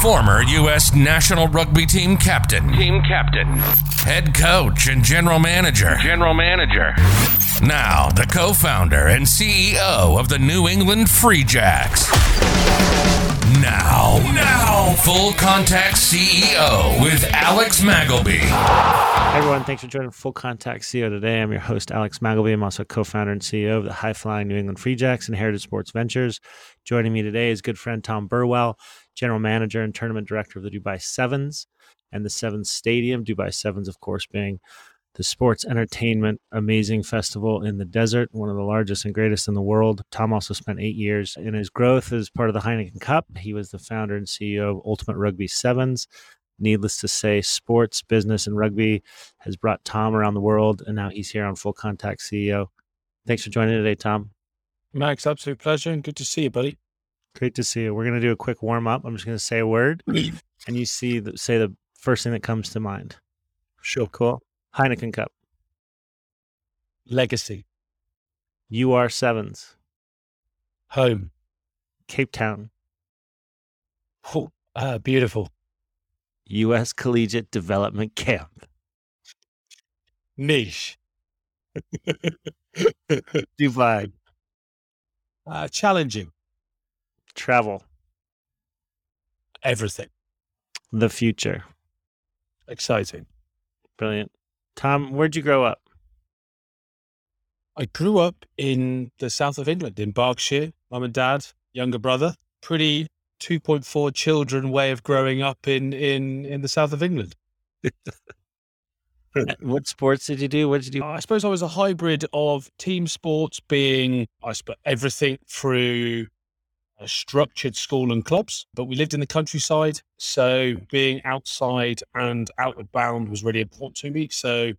former U.S. national rugby team captain, Team captain. head coach, and general manager. General manager. Now, the co founder and CEO of the New England Free Jacks. Now, now, full contact CEO with Alex Magleby. Hey everyone, thanks for joining Full Contact CEO today. I'm your host, Alex Magleby. I'm also co founder and CEO of the high flying New England Free Jacks and Heritage Sports Ventures. Joining me today is good friend Tom Burwell, general manager and tournament director of the Dubai Sevens and the Sevens Stadium. Dubai Sevens, of course, being the sports entertainment amazing festival in the desert, one of the largest and greatest in the world. Tom also spent eight years in his growth as part of the Heineken Cup. He was the founder and CEO of Ultimate Rugby Sevens. Needless to say, sports, business, and rugby has brought Tom around the world, and now he's here on Full Contact CEO. Thanks for joining today, Tom. Max, absolute pleasure and good to see you, buddy. Great to see you. We're going to do a quick warm up. I'm just going to say a word, and you see the, say the first thing that comes to mind. Sure. Cool. Heineken Cup. Legacy, UR Sevens. home, Cape Town. oh, ah, beautiful, U.S. Collegiate Development Camp. niche, Dubai. uh, challenging, Travel. everything, The future. exciting. Brilliant. Tom, where'd you grow up? I grew up in the south of England, in Berkshire. Mum and dad, younger brother. Pretty 2.4 children way of growing up in in in the south of England. what sports did you do? What did you do? I suppose I was a hybrid of team sports being, I suppose, everything through structured school and clubs, but we lived in the countryside. So being outside and outward bound was really important to me. So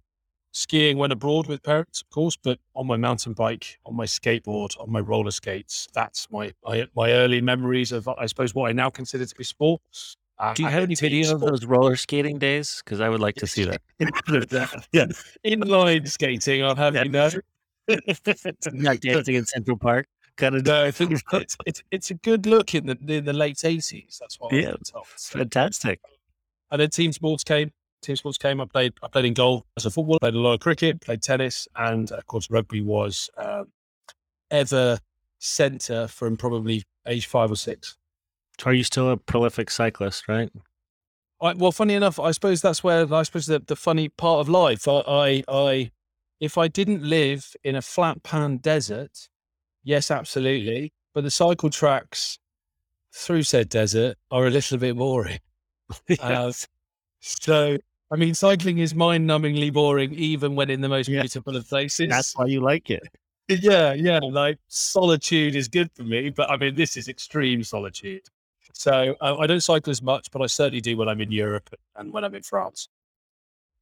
skiing when abroad with parents, of course, but on my mountain bike, on my skateboard, on my roller skates, that's my, my, my early memories of, I suppose, what I now consider to be sport. Uh, Do you and have any video of those roller skating days? Because I would like to see that. yeah, inline skating, I'll have Yeah. you know. Not dancing in Central Park. Kind of No, I think it's, it's it's a good look in the in the late eighties. That's what Yeah. Told. So- fantastic. And then team sports came. Team sports came. I played I played in goal as a footballer. Played a lot of cricket. Played tennis, and of course rugby was um, ever centre from probably age five or six. Are you still a prolific cyclist, right? I, well, funny enough, I suppose that's where I suppose the, the funny part of life. I, I, I, if I didn't live in a flat pan desert, yes, absolutely. But the cycle tracks through said desert are a little bit boring. Uh, so, I mean, cycling is mind-numbingly boring, even when in the most Yeah. beautiful of places. That's why you like it. yeah, yeah. Like solitude is good for me, but I mean, this is extreme solitude. So uh, I don't cycle as much, but I certainly do when I'm in Europe and when I'm in France.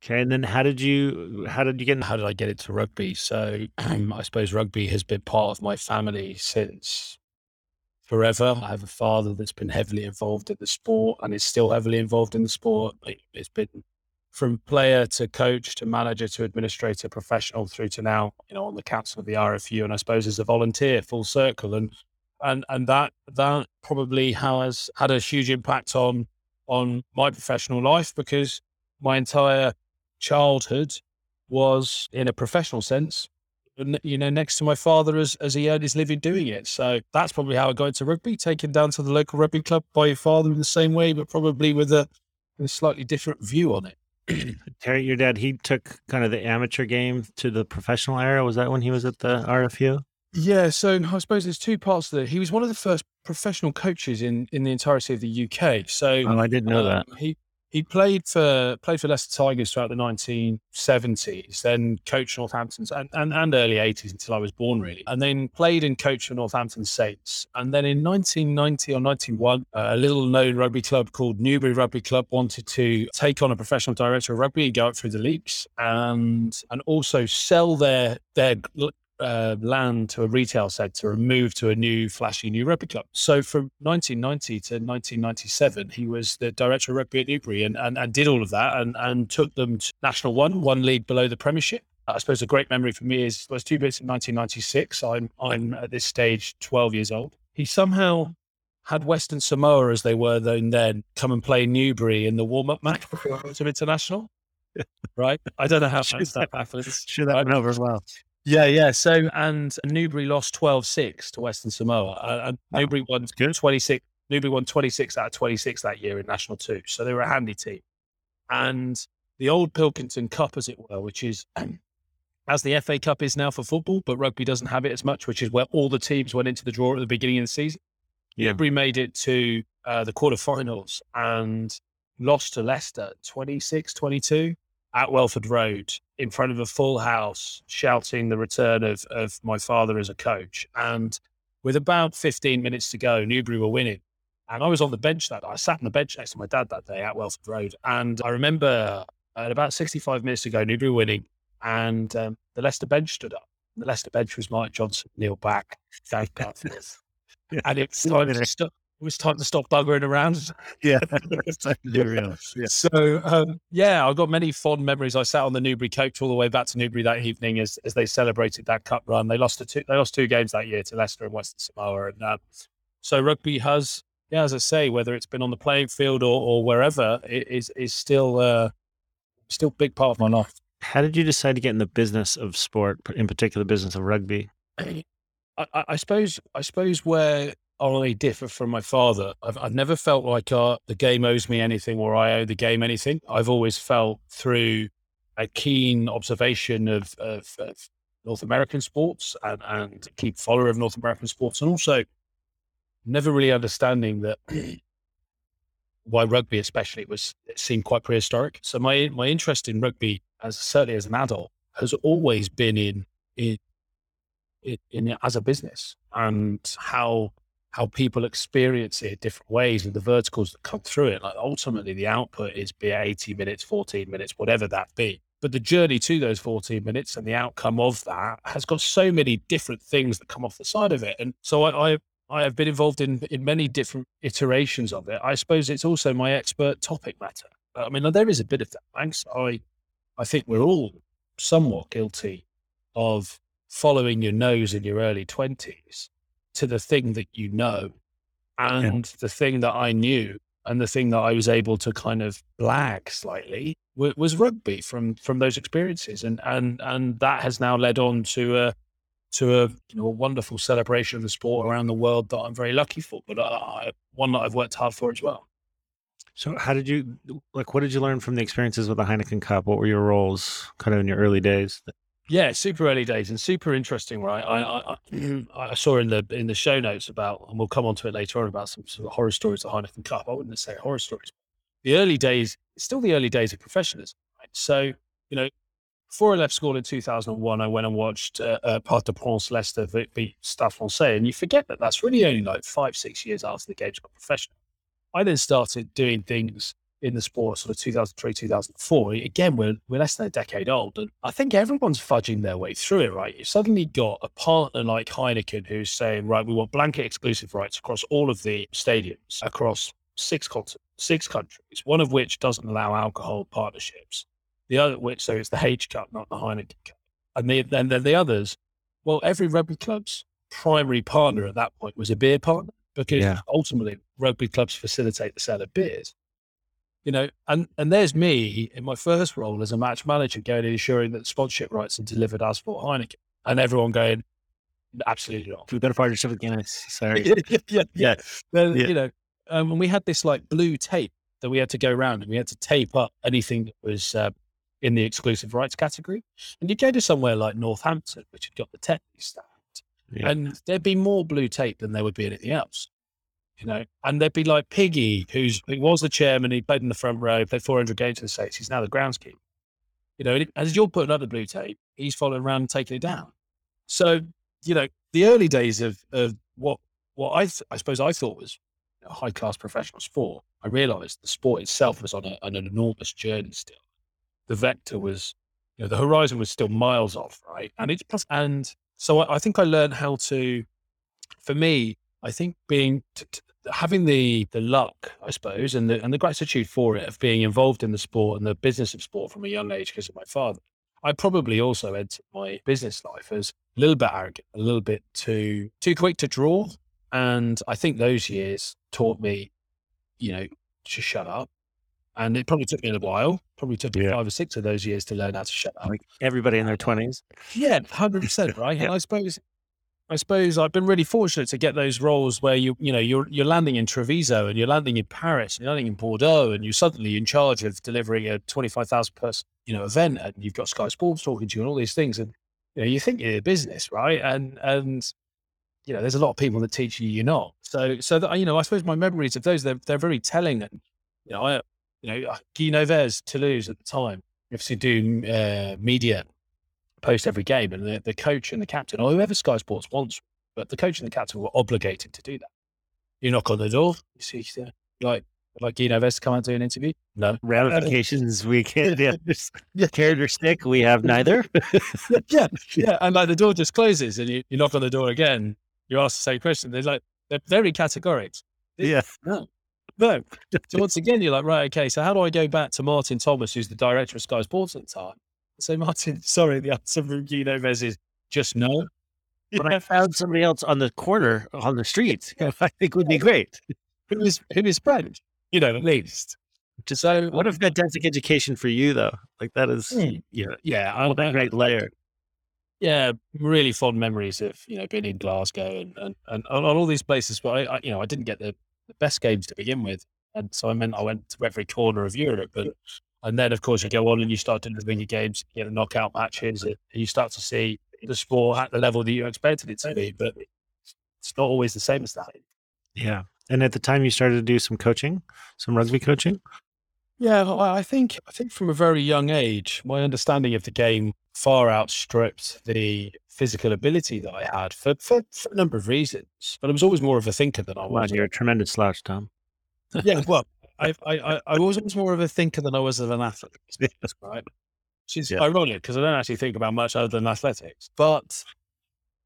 Okay, and then how did you how did you get? How did I get into rugby? So I suppose rugby has been part of my family since forever. I have a father that's been heavily involved in the sport and is still heavily involved in the sport. It- It's been from player to coach to manager to administrator, professional through to now, you know, on the council of the RFU, and I suppose as a volunteer, full circle, and and and that that probably has had a huge impact on on my professional life because my entire childhood was in a professional sense you know next to my father as, as he earned his living doing it so that's probably how i got into rugby taken down to the local rugby club by your father in the same way but probably with a, with a slightly different view on it Terry, your dad, he took kind of the amateur game to the professional era. Was that when he was at the RFU? Yeah, so I suppose there's two parts to it. He was one of the first professional coaches in, in the entirety of the UK. So Oh, I didn't know that. Um, He he played for played for Leicester Tigers throughout the 1970s, then coached Northampton's and, and, and early 80s until I was born, really. And then played and coached for Northampton Saints. And then in 1990 or 91, uh, a little known rugby club called Newbury Rugby Club wanted to take on a professional director of rugby go up through the leagues and and also sell their their uh, land to a retail sector and move to a new flashy new rugby club. So from 1990 to 1997, he was the director of rugby at Newbury and, and, and did all of that and, and took them to National One, one league below the Premiership. I suppose a great memory for me is was two bits in 1996. I'm I'm at this stage 12 years old. He somehow had Western Samoa, as they were then, then come and play Newbury in the warm up match before of International. right? I don't know how that happens. Sure, that right? went over well. Yeah, yeah. So, and Newbury lost 12 6 to Western Samoa. Uh, and Wow, Newbury won 26. Newbury won 26 out of 26 that year in National 2. So they were a handy team. And the old Pilkington Cup, as it were, which is as the FA Cup is now for football, but rugby doesn't have it as much, which is where all the teams went into the draw at the beginning of the season. Yeah. Newbury made it to uh, the quarterfinals and lost to Leicester 26 22 at Welford Road in front of a full house, shouting the return of, of my father as a coach. And with about 15 minutes to go, Newbury were winning. And I was on the bench that I sat on the bench next to my dad that day at Welford Road. And I remember at about 65 minutes to go, Newbury winning. And um, the Leicester bench stood up. The Leicester bench was Mike Johnson, Neil Back, Dave. Yeah. And it was, time to stop, it was time to stop buggering around. Yeah. It's time to do real. Yeah. So um, yeah, I've got many fond memories. I sat on the Newbury coach all the way back to Newbury that evening as, as they celebrated that cup run. They lost to two, they lost two games that year to Leicester and Western Samoa, and um, so rugby has, yeah, as I say, whether it's been on the playing field or, or wherever, it is is still uh, still a big part of my life. How did you decide to get in the business of sport, in particular, business of rugby? I, I, I suppose I suppose where I differ from my father, I've, I've never felt like uh, the game owes me anything or I owe the game anything. I've always felt through a keen observation of, of, of North American sports and, and a keen follower of North American sports, and also never really understanding that why rugby, especially, was seemed quite prehistoric. So my my interest in rugby, as certainly as an adult, has always been in in it in as a business and how how people experience it different ways and the verticals that come through it. Like ultimately the output is be it 80 minutes, 14 minutes, whatever that be. But the journey to those 14 minutes and the outcome of that has got so many different things that come off the side of it. And so I, I I have been involved in in many different iterations of it. I suppose it's also my expert topic matter. I mean, there is a bit of that. Thanks. I I think we're all somewhat guilty of following your nose in your early 20s to the thing that you know and the thing that I knew and the thing that I was able to kind of blag slightly wa- was rugby from from those experiences and and and that has now led on to a to a you know a wonderful celebration of the sport around the world that I'm very lucky for but uh, I, one that I've worked hard for as well So, how did you like? What did you learn from the experiences with the Heineken Cup? What were your roles, kind of in your early days? Yeah, super early days and super interesting, right? I, I I I saw in the in the show notes about, and we'll come on to it later on about some sort of horror stories of Heineken Cup. I wouldn't say horror stories. The early days, it's still the early days of professionalism, right? So you know, before I left school in 2001, I went and watched uh, uh, Parc des Princes Leicester v- beat Stade Francais, and you forget that that's really only like five six years after the game's got professional. I then started doing things in the sport sort of 2003, 2004. Again, we're, we're less than a decade old. And I think everyone's fudging their way through it, right? You've suddenly got a partner like Heineken who's saying, right, we want blanket exclusive rights across all of the stadiums across six continents, six countries, one of which doesn't allow alcohol partnerships. The other which, so it's the H Cup, not the Heineken Cup. And, the, and then the others, well, every rugby club's primary partner at that point was a beer partner because Yeah. ultimately rugby clubs facilitate the sale of beers you know, and and there's me in my first role as a match manager going and ensuring that sponsorship rights are delivered as for Heineken, and everyone going, absolutely not. We better partnership with Guinness. Sorry. yeah, yeah, Yeah. Then, Yeah. You know, um, and we had this like blue tape that we had to go around and we had to tape up anything that was uh, in the exclusive rights category. And you go to somewhere like Northampton, which had got the Tetley stand, Yeah. and there'd be more blue tape than there would be anything else. You know, and there'd be like Piggy, who's he was the chairman, he played in the front row, played 400 games in the States. He's now the groundskeeper. You know, as you're putting up the blue tape, he's following around and taking it down. So, you know, the early days of, of what what I th- I suppose I thought was a high class professional sport, I realised the sport itself was on, a, an enormous journey still. The vector was, you know, the horizon was still miles off, right? And it's plus, and so I, I think I learned how to, for me, I think being t- t- having the the luck, I suppose, and the and the gratitude for it of being involved in the sport and the business of sport from a young age because of my father. I probably also entered my business life as a little bit arrogant, a little bit too too quick to draw, And I think those years taught me, you know, to shut up. And it probably took me a while. Probably took me Yeah. five or six of those years to learn how to shut up. Like everybody in their twenties. Yeah, hundred percent, right? Yeah. And I suppose, I suppose I've been really fortunate to get those roles where you, you know, you're you're landing in Treviso and you're landing in Paris, and you're landing in Bordeaux, and you're suddenly in charge of delivering a twenty five thousand person, you know, event, and you've got Sky Sports talking to you and all these things, and you know, you think you're a business, right? And and you know, there's a lot of people that teach you you're not. So so that you know, I suppose my memories of those they're they're very telling, and you know, I you know, Guy Toulouse at the time, obviously doing uh, media post every game, and the, the coach and the captain, or whoever Sky Sports wants, but the coach and the captain were obligated to do that. You knock on the door, you see, uh, like like Guy Novès to come out do an interview. No, Ramifications we can't yeah, or stick. We have neither. yeah, yeah, and like the door just closes, and you, you knock on the door again. You ask the same question. They're like they're very categoric. yeah. No, no. So once again, you're like, right, okay. So how do I go back to Martin Thomas, who's the director of Sky Sports at the time? So Martin, sorry, the answer from Guy Novès is just no. But I found somebody else on the corner on the street. I think would be great. Who is who is French? You know, at least. So What a fantastic education for you, though. Like that is, Hmm. yeah, yeah, a great layer. yeah, really fond memories of you know being in Glasgow and and, and on all these places. But I, I, you know, I didn't get the, the best games to begin with, and so I meant I went to every corner of Europe. But and then of course you go on and you start delivering your games, you know, knockout matches, and you start to see the sport at the level that you expected it to be. But it's not always the same as that. Yeah. And at the time, you started to do some coaching, some rugby coaching. Yeah, well, I think I think from a very young age, my understanding of the game far outstripped the physical ability that I had for, for, for a number of reasons. But I was always more of a thinker than I Wow, was. you're a tremendous slouch, Tom. yeah, well, I, I, I, I was always more of a thinker than I was of an athlete, right? Which is Yeah. ironic because I don't actually think about much other than athletics. But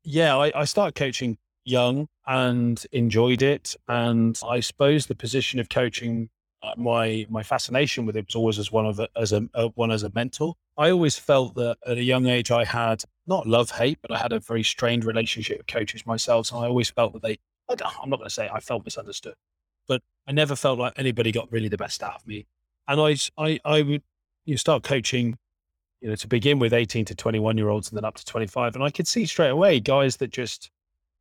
yeah, I, I started coaching young and enjoyed it. And I suppose the position of coaching, uh, my my fascination with it was always as one of a, as a, uh one as a mentor. I always felt that at a young age I had not love hate, but I had a very strained relationship with coaches myself. So I always felt that they. I'm not going to say I felt misunderstood, but I never felt like anybody got really the best out of me. And I—I would you start coaching. You know, to begin with 18 to 21 year olds and then up to 25. And I could see straight away guys that just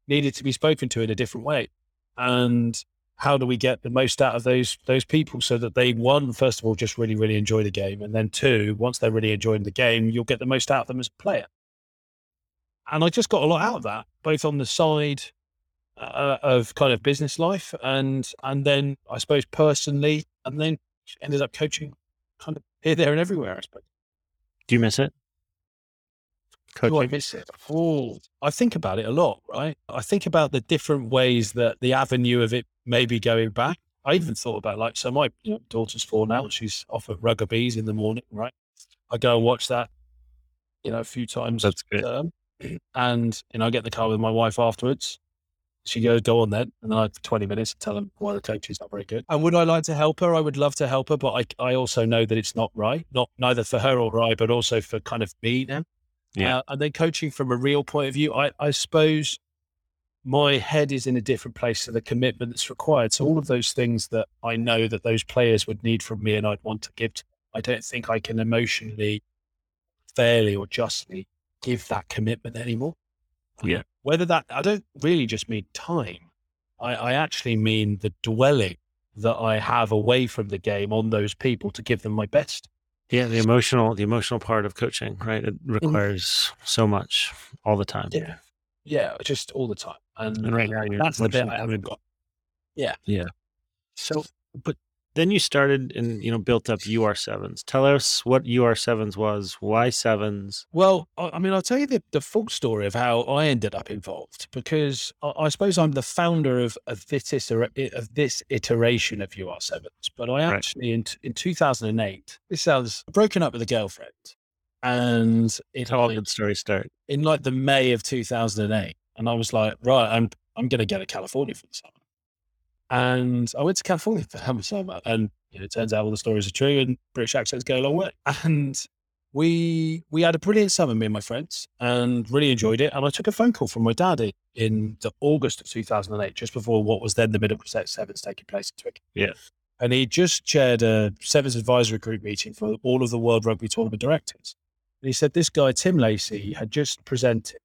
needed to be spoken to in a different way. And how do we get the most out of those those people so that they one first of all just really really enjoy the game, and then two, once they're really enjoying the game, you'll get the most out of them as a player. And I just got a lot out of that, both on the side uh, of kind of business life, and and then I suppose personally, and then ended up coaching kind of here, there, and everywhere. I suppose. Do you miss it? Do I miss it? Oh, I think about it a lot, right? I think about the different ways that the avenue of it may be going back. I even thought about like, so my daughter's four now. She's off at rugby's in the morning, right? I go and watch that, you know, a few times. That's good. Um, and, you know, I get in the car with my wife afterwards. She goes, go on then. And then I have 20 minutes to tell them why the coach is not very good. And would I like to help her? I would love to help her, but I, I also know that it's not right. Not neither for her or I, but also for kind of me now. Yeah. Uh, and then coaching from a real point of view, I, I suppose my head is in a different place to the commitment that's required. So all of those things that I know that those players would need from me and I'd want to give to them, I don't think I can emotionally, fairly or justly give that commitment anymore. Yeah. Whether that, I don't really just mean time. I, I actually mean the dwelling that I have away from the game on those people to give them my best. Yeah, the emotional, the emotional part of coaching, right? It mm-hmm. requires so much all the time. Yeah. Yeah. Just all the time. And, And right now, you're that's the bit I haven't got. Yeah. Yeah. So Then you started and you know built up UR sevens. Tell us what UR sevens was. Why sevens? Well, I mean, I'll tell you the, the full story of how I ended up involved because I, I suppose I'm the founder of, of this of this iteration of UR sevens. But I Right. actually in in 2008, this sounds broken up with a girlfriend, and it How all like, good stories start. in like the May of 2008, and I was like, right, I'm I'm going to go to California for the summer. And I went to California for the summer, and you know, it turns out all the stories are true, and British accents go a long way. And we we had a brilliant summer, me and my friends, and really enjoyed it. And I took a phone call from my daddy, in the August of 2008, just before what was then the Middlesex Sevens taking place in Twickenham. Yeah. And he just chaired a Sevens advisory group meeting for all of the World Rugby Tournament directors. And he said this guy, Tim Lacey, had just presented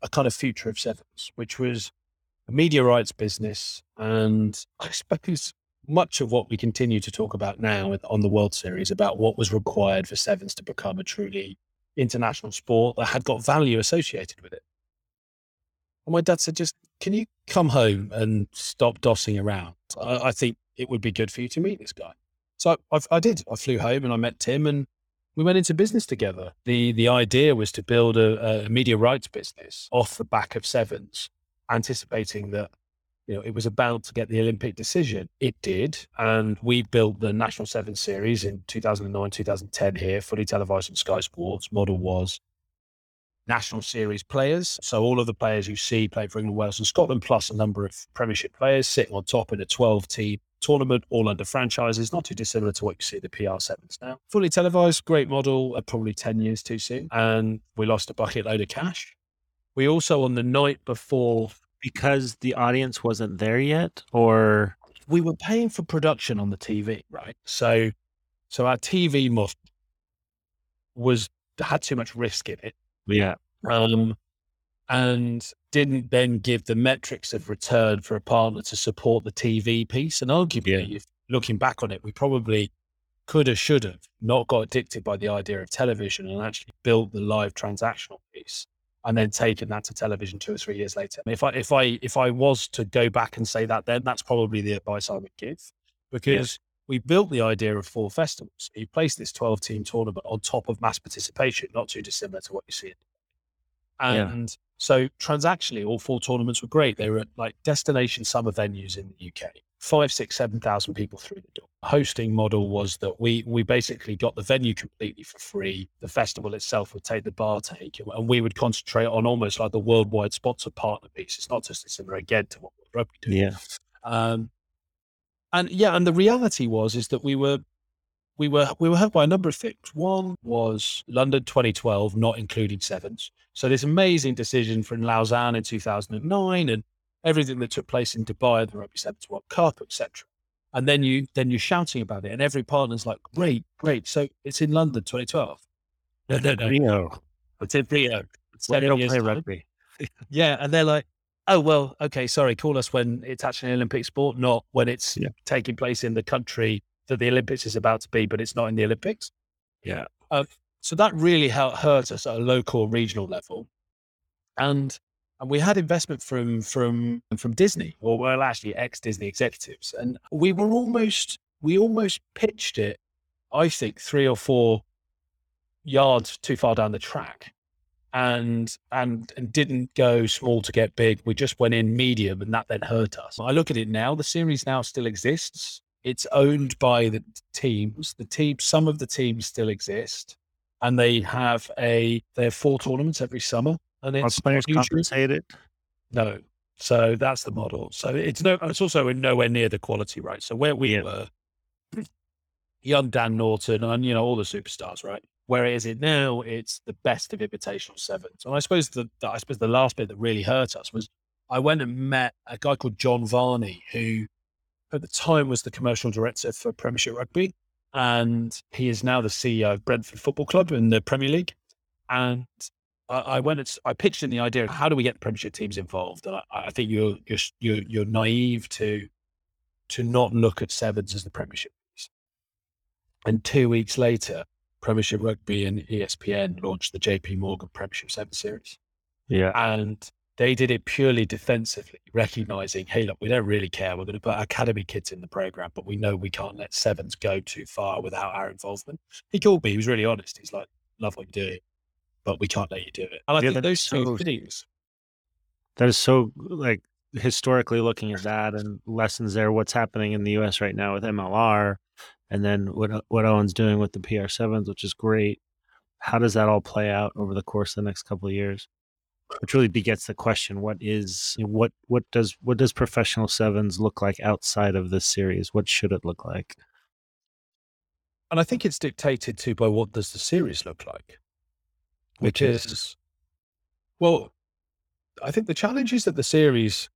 a kind of future of Sevens, which was a media rights business. And I suppose much of what we continue to talk about now on the World Series about what was required for Sevens to become a truly international sport that had got value associated with it. And my dad said, just can you come home and stop dossing around? I, I think it would be good for you to meet this guy. So I, I, did. I flew home and I met Tim and we went into business together. The the idea was to build a, a media rights business off the back of sevens, anticipating that you know, it was about to get the Olympic decision. It did. And we built the National Seven Series in 2009, 2010 here, fully televised on Sky Sports. Model was National Series players. So all of the players you see playing for England, Wales, and Scotland, plus a number of Premiership players sitting on top in a 12 team tournament, all under franchises, not too dissimilar to what you see the PR7s now. Fully televised, great model, uh, probably 10 years too soon. And we lost a bucket load of cash. We also, on the night before because the audience wasn't there yet or we were paying for production on the TV, right? So so our TV must was had too much risk in it. Yeah. Um and didn't then give the metrics of return for a partner to support the TV piece. And arguably, yeah. if looking back on it, we probably could have, should have not got addicted by the idea of television and actually built the live transactional piece and then taking that to television two or three years later. If I if I if I was to go back and say that, then that's probably the advice I would give, because yeah. we built the idea of four festivals. You placed this twelve team tournament on top of mass participation, not too dissimilar to what you see. And yeah. so transactionally, all four tournaments were great. They were at like destination summer venues in the UK five, six, seven thousand people through the door. Hosting model was that we we basically got the venue completely for free. The festival itself would take the bar take, and we would concentrate on almost like the worldwide sponsor partner piece. It's not just a similar again to what World Rugby do. Yeah. Um, and yeah, and the reality was is that we were we were we were hurt by a number of things. One was London 2012, not including sevens. So this amazing decision from Lausanne in 2009, and everything that took place in Dubai, the Rugby Sevens World Cup, etc. And then you then you're shouting about it, and every partner's like, "Great, great!" So it's in London, 2012. No, no, no, Rio. It's in Rio. It's they don't play rugby. yeah, and they're like, "Oh well, okay, sorry. Call us when it's actually an Olympic sport, not when it's yeah. taking place in the country that the Olympics is about to be, but it's not in the Olympics." Yeah. Uh, so that really hurt us at a local, regional level, and and we had investment from from from Disney, or well, actually ex Disney executives, and we were almost we almost pitched it, I think, three or four yards too far down the track, and and and didn't go small to get big. We just went in medium, and that then hurt us. I look at it now; the series now still exists. It's owned by the teams. The team, some of the teams still exist, and they have a they have four tournaments every summer and it's players compensated. No, so that's the model. So it's no, it's also in nowhere near the quality, right? So where we yeah. were, young Dan Norton and you know all the superstars, right? Where is it now? It's the best of invitational sevens. And I suppose the, the I suppose the last bit that really hurt us was I went and met a guy called Jon Varney, who at the time was the commercial director for Premiership Rugby, and he is now the CEO of Brentford Football Club in the Premier League. And I, went I pitched in the idea of how do we get the Premiership teams involved, and I, I think you're, you're you're you're naive to to not look at sevens as the Premiership. And two weeks later, Premiership Rugby and ESPN launched the JP Morgan Premiership Seven Series. Yeah, and they did it purely defensively, recognizing, hey, look, we don't really care. We're going to put academy kids in the program, but we know we can't let sevens go too far without our involvement. He called me. He was really honest. He's like, love what you're doing but we can't let you do it. And I yeah, think those so, two things. That is so like historically looking at that and lessons there. What's happening in the U.S. right now with MLR, and then what what Owen's doing with the PR sevens, which is great. How does that all play out over the course of the next couple of years? Which really begets the question: What is what what does what does professional sevens look like outside of this series? What should it look like? And I think it's dictated too by what does the series look like which is well, I think the challenges that the series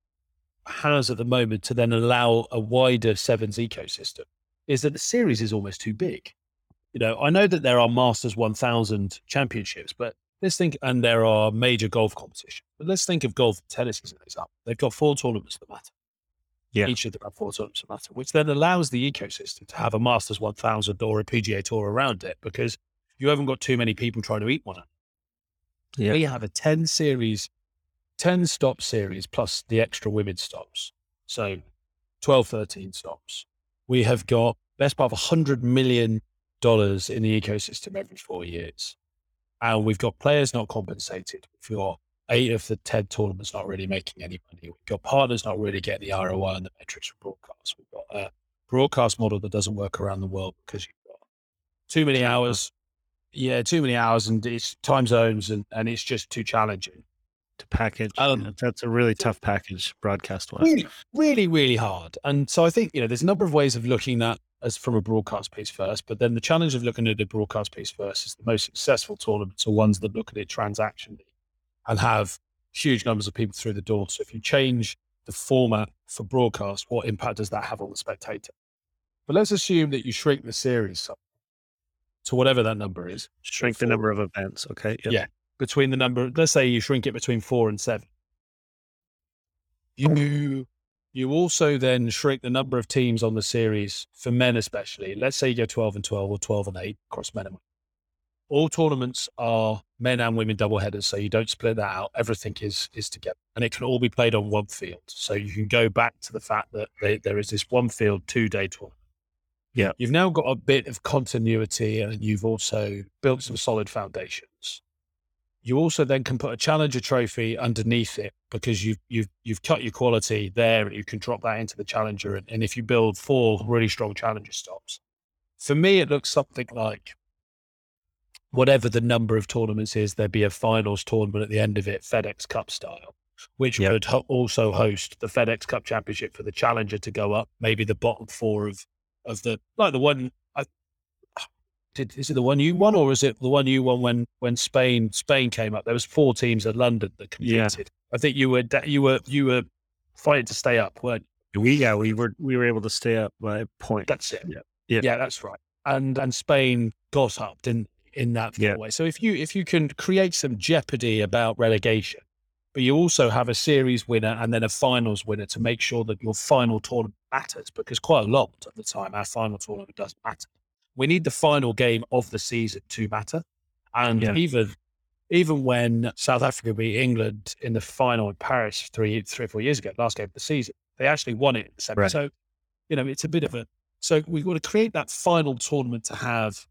has at the moment to then allow a wider sevens ecosystem is that the series is almost too big. You know, I know that there are Masters 1000 championships, but let's think, and there are major golf competitions, but let's think of golf and tennis as an example. They've got four tournaments that matter. Yeah. Each of them have four tournaments that matter, which then allows the ecosystem to have a Masters 1000 or a PGA Tour around it because you haven't got too many people trying to eat one. Yeah. We have a 10 series, 10 stop series plus the extra women's stops. So 12, 13 stops. We have got best part of $100 million in the ecosystem every four years. And we've got players not compensated. We've got eight of the 10 tournaments not really making any money. We've got partners not really getting the ROI and the metrics from broadcast. We've got a broadcast model that doesn't work around the world because you've got too many hours. Yeah, too many hours and it's time zones and, and it's just too challenging. To package. Um, that's a really tough package broadcast wise. Really, really, really hard. And so I think, you know, there's a number of ways of looking at as from a broadcast piece first, but then the challenge of looking at a broadcast piece first is the most successful tournaments are ones that look at it transactionally and have huge numbers of people through the door. So if you change the format for broadcast, what impact does that have on the spectator? But let's assume that you shrink the series some- to whatever that number is Shrink the number of events. Okay. Yep. Yeah. between the number, let's say you shrink it between four and seven. You you also then shrink the number of teams on the series for men, especially. Let's say you go 12 and 12 or 12 and 8 across men and women. All tournaments are men and women double headers, so you don't split that out. Everything is is together, and it can all be played on one field. So you can go back to the fact that they, there is this one field two day tournament. Yeah. you've now got a bit of continuity, and you've also built some solid foundations. You also then can put a challenger trophy underneath it because you've you've you've cut your quality there, and you can drop that into the challenger. And, and if you build four really strong challenger stops, for me, it looks something like whatever the number of tournaments is, there'd be a finals tournament at the end of it, FedEx Cup style, which Yep. would ho- also host the FedEx Cup Championship for the challenger to go up, maybe the bottom four of of the like the one. I, did, is it the one you won, or is it the one you won when when Spain Spain came up? There was four teams at London that Yeah. competed. I think you were you were you were fighting to stay up, weren't you? We yeah we were we were able to stay up by a point. That's it. Yeah. Yeah. Yeah, that's right. And and Spain got up in in that Yeah. way. So if you if you can create some jeopardy about relegation, but you also have a series winner and then a finals winner to make sure that your final tournament matters, because quite a lot of the time our final tournament doesn't matter. We need the final game of the season to matter. And Yeah. even even when South Africa beat England in the final in Paris three three or four years ago, last game of the season, they actually won it. Right. So, you know, it's a bit of a so we've got to create that final tournament to have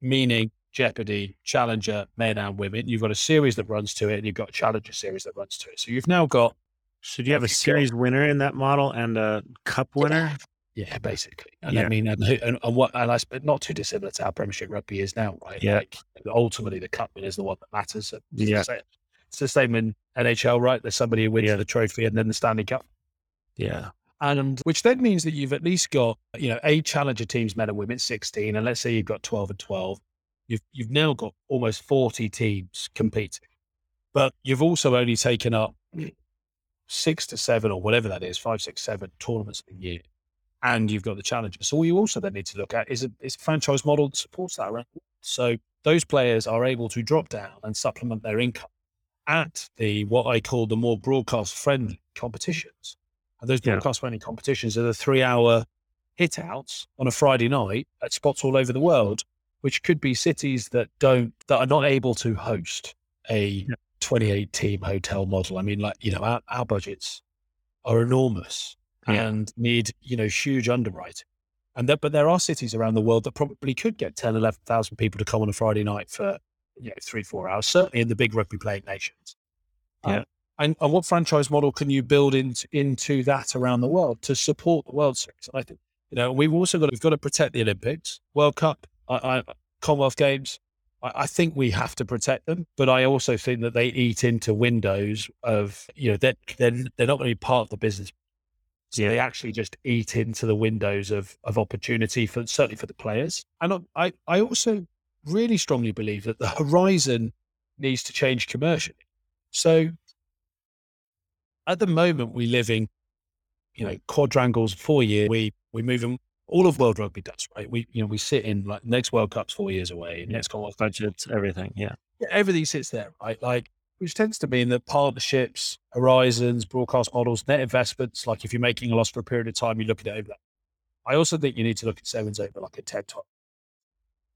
meaning, jeopardy, challenger, men and women. You've got a series that runs to it, and you've got a challenger series that runs to it. So you've now got So do you have a If you go- series winner in that model and a cup winner? yeah, basically. And Yeah. I mean, and, and, and what and I sp- not too dissimilar to how Premiership rugby is now, right? Yeah. Like ultimately, the cup win is the one that matters. It's the Yeah. same- It's the same in NHL, right? There's somebody who wins Yeah. the trophy and then the Stanley Cup. Yeah. and which then means that you've at least got you know eight challenger teams men and women 16 and let's say you've got 12 and 12 you've you've now got almost 40 teams competing but you've also only taken up six to seven or whatever that is five six seven tournaments a year and you've got the challenger so what you also then need to look at is a, is a franchise model that supports that Right? so those players are able to drop down and supplement their income at the what i call the more broadcast friendly competitions and those broadcast friendly competitions are the three hour hit outs on a Friday night at spots all over the world, which could be cities that don't, that are not able to host a Yeah. 28 team hotel model. I mean, like, you know, our, our budgets are enormous Yeah. and need, you know, huge underwriting. And that, but there are cities around the world that probably could get 10, 11,000 people to come on a Friday night for, you know, three, four hours, certainly in the big rugby playing nations. Yeah. Um, and, and what franchise model can you build into into that around the world to support the World Series? I think you know we've also got we've got to protect the Olympics, World Cup, I, I, Commonwealth Games. I, think we have to protect them, but I also think that they eat into windows of you know that they're, they're, they're not going to be part of the business. So Yeah. they actually just eat into the windows of of opportunity for certainly for the players. And I I also really strongly believe that the horizon needs to change commercially. So at the moment we live in, you know, quadrangles four years. We we move in all of World Rugby does, right? We you know we sit in like next World Cup's four years away, yeah. next World budgets, everything. Yeah. yeah, everything sits there, right? Like which tends to mean that partnerships, horizons, broadcast models, net investments. Like if you're making a loss for a period of time, you look at it over that. I also think you need to look at sevens over like a TED talk.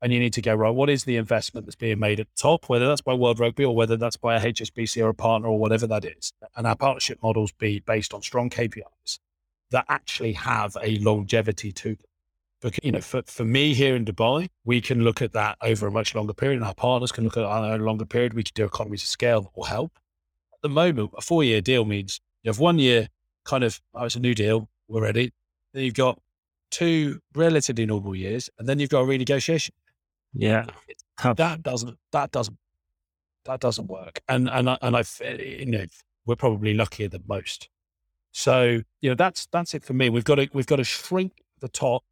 And you need to go, right, what is the investment that's being made at the top, whether that's by World Rugby or whether that's by a HSBC or a partner or whatever that is. And our partnership models be based on strong KPIs that actually have a longevity to them. Because, you know, for, for me here in Dubai, we can look at that over a much longer period, and our partners can look at it on a longer period. We can do economies of scale that will help. At the moment, a four year deal means you have one year kind of, oh, it's a new deal, we're ready. Then you've got two relatively normal years, and then you've got a renegotiation. Yeah. That doesn't, that doesn't, that doesn't work. And, and, I, and I, you know, we're probably luckier than most. So, you know, that's, that's it for me. We've got to, we've got to shrink the top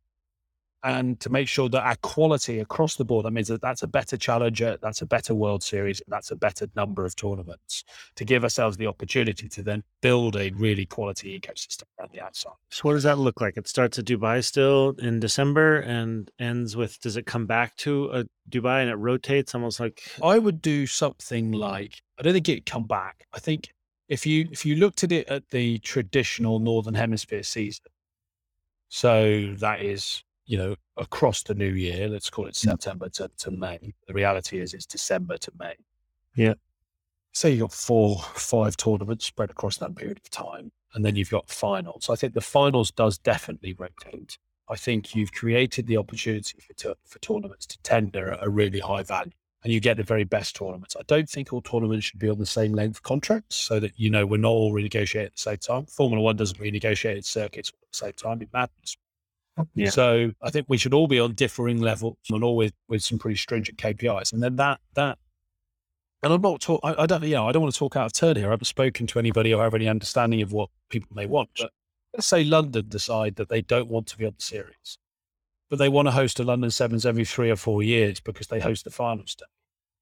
and to make sure that our quality across the board, that means that that's a better challenger, that's a better World Series, that's a better number of tournaments to give ourselves the opportunity to then build a really quality ecosystem around the outside. So, what does that look like? It starts at Dubai still in December and ends with, does it come back to a Dubai and it rotates almost like? I would do something like, I don't think it'd come back. I think if you if you looked at it at the traditional Northern Hemisphere season, so that is you know, across the new year, let's call it September to, to May. The reality is it's December to May. Yeah. Say you've got four, five tournaments spread across that period of time, and then you've got finals. I think the finals does definitely rotate. I think you've created the opportunity for, for tournaments to tender at a really high value and you get the very best tournaments. I don't think all tournaments should be on the same length contracts so that, you know, we're not all renegotiating at the same time. Formula One doesn't renegotiate its circuits at the same time. It madness. Yeah. So I think we should all be on differing levels and all with, with some pretty stringent KPIs. And then that, that, and I'm not talk, I, I, don't, you know, I don't want to talk out of turn here. I haven't spoken to anybody or have any understanding of what people may want, but let's say London decide that they don't want to be on the series, but they want to host a London Sevens every three or four years because they host the finals day.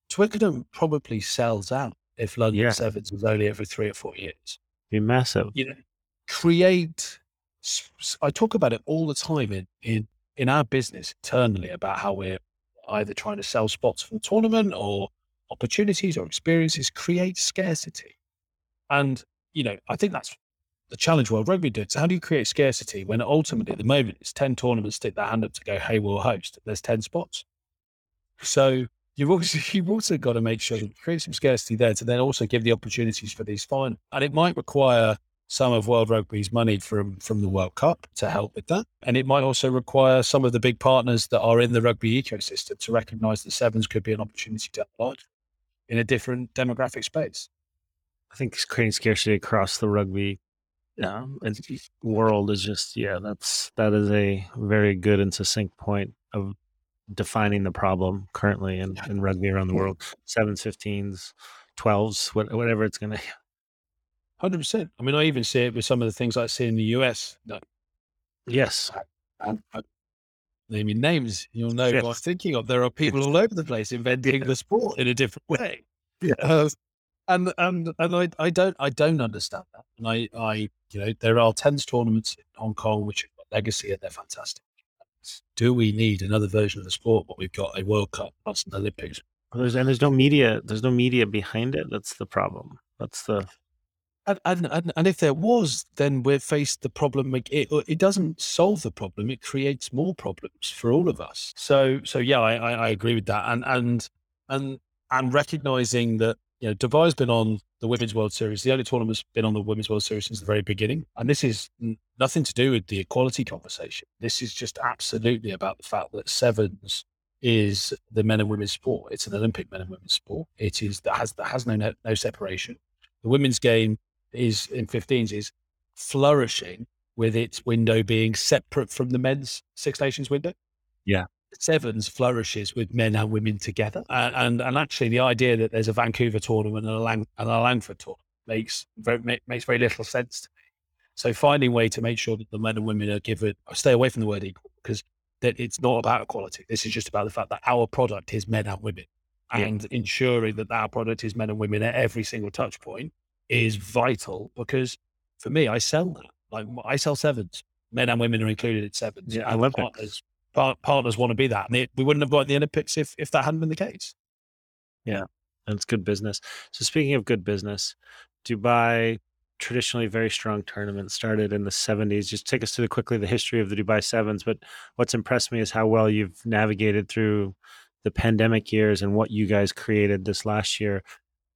Twickenham probably sells out if London yeah. Sevens was only every three or four years. Be massive. You know, create I talk about it all the time in, in, in our business internally about how we're either trying to sell spots for the tournament or opportunities or experiences, create scarcity. And, you know, I think that's the challenge World Rugby did. So how do you create scarcity when ultimately at the moment it's 10 tournaments stick their hand up to go, hey, we'll host. There's 10 spots. So you've also you've also got to make sure you create some scarcity there to then also give the opportunities for these finals. And it might require some of World Rugby's money from from the World Cup to help with that. And it might also require some of the big partners that are in the rugby ecosystem to recognise that sevens could be an opportunity to apply in a different demographic space. I think it's creating scarcity across the rugby um, world is just yeah, that's that is a very good and succinct point of defining the problem currently in, in rugby around the world. Sevens, fifteens, twelves, whatever it's going to Hundred percent. I mean, I even see it with some of the things I see in the US. No. Yes. I, I, naming names, you'll know yes. what I'm thinking of. There are people all over the place inventing the sport in a different way. Yeah. Uh, and and and I, I don't I don't understand that. And I I you know there are tens tournaments in Hong Kong which have got legacy and they're fantastic. Do we need another version of the sport? But we've got a World Cup plus an Olympics. There's, and there's no media. There's no media behind it. That's the problem. That's the and, and, and, and if there was, then we're faced the problem. It, it doesn't solve the problem; it creates more problems for all of us. So, so yeah, I, I, I agree with that, and and and and recognizing that you know Dubai's been on the Women's World Series. The only tournament's been on the Women's World Series since the very beginning, and this is nothing to do with the equality conversation. This is just absolutely about the fact that sevens is the men and women's sport. It's an Olympic men and women's sport. It is that has that has no no separation. The women's game is in 15s is flourishing with its window being separate from the men's Six Nations window. Yeah. Sevens flourishes with men and women together. And, and, and actually, the idea that there's a Vancouver tournament and a, Lang, and a Langford tournament makes very, makes very little sense to me. So finding a way to make sure that the men and women are given, stay away from the word equal because that it's not about equality. This is just about the fact that our product is men and women and yeah. ensuring that our product is men and women at every single touch point is vital because for me, I sell that. Like I sell sevens, men and women are included in sevens. Yeah, I love partners, par- partners want to be that. And they, we wouldn't have got the Olympics if, if that hadn't been the case. Yeah. And it's good business. So speaking of good business, Dubai traditionally very strong tournament started in the 70s. Just take us through quickly the history of the Dubai Sevens. But what's impressed me is how well you've navigated through the pandemic years and what you guys created this last year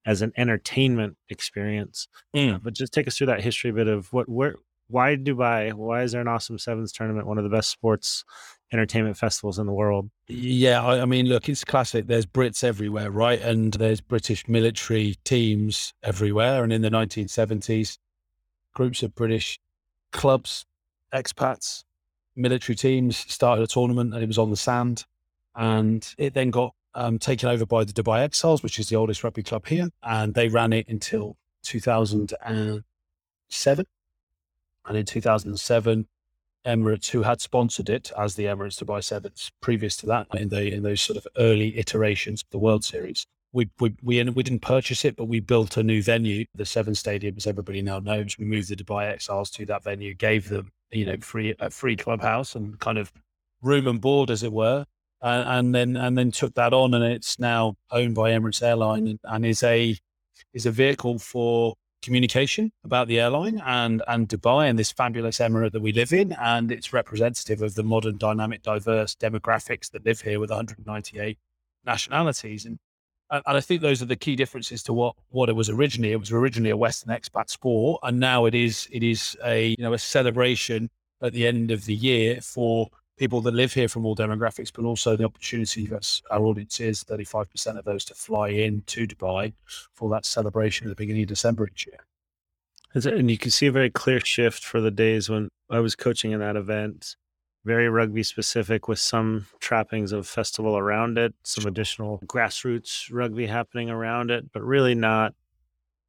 as an entertainment experience. Uh, but just take us through that history a bit of what where why Dubai? Why is there an awesome sevens tournament, one of the best sports entertainment festivals in the world? Yeah, I, I mean, look, it's classic. There's Brits everywhere, right? And there's British military teams everywhere. And in the 1970s, groups of British clubs, expats, military teams started a tournament and it was on the sand. And it then got um, taken over by the Dubai Exiles, which is the oldest rugby club here. And they ran it until 2007. And in 2007, Emirates, who had sponsored it as the Emirates Dubai Sevens previous to that, in the in those sort of early iterations of the World Series, we we we, we didn't purchase it, but we built a new venue, the Seven Stadium, as everybody now knows. We moved the Dubai Exiles to that venue, gave them you know free a free clubhouse and kind of room and board, as it were, and, and then and then took that on, and it's now owned by Emirates Airline and, and is a is a vehicle for communication about the airline and and Dubai and this fabulous emirate that we live in, and it's representative of the modern, dynamic, diverse demographics that live here with 198 nationalities. And and I think those are the key differences to what what it was originally. It was originally a Western expat sport, and now it is it is a you know a celebration at the end of the year for people that live here from all demographics, but also the opportunity that our audience is 35% of those to fly in to Dubai for that celebration at the beginning of December each year. And you can see a very clear shift for the days when I was coaching in that event. Very rugby specific with some trappings of festival around it, some additional grassroots rugby happening around it, but really not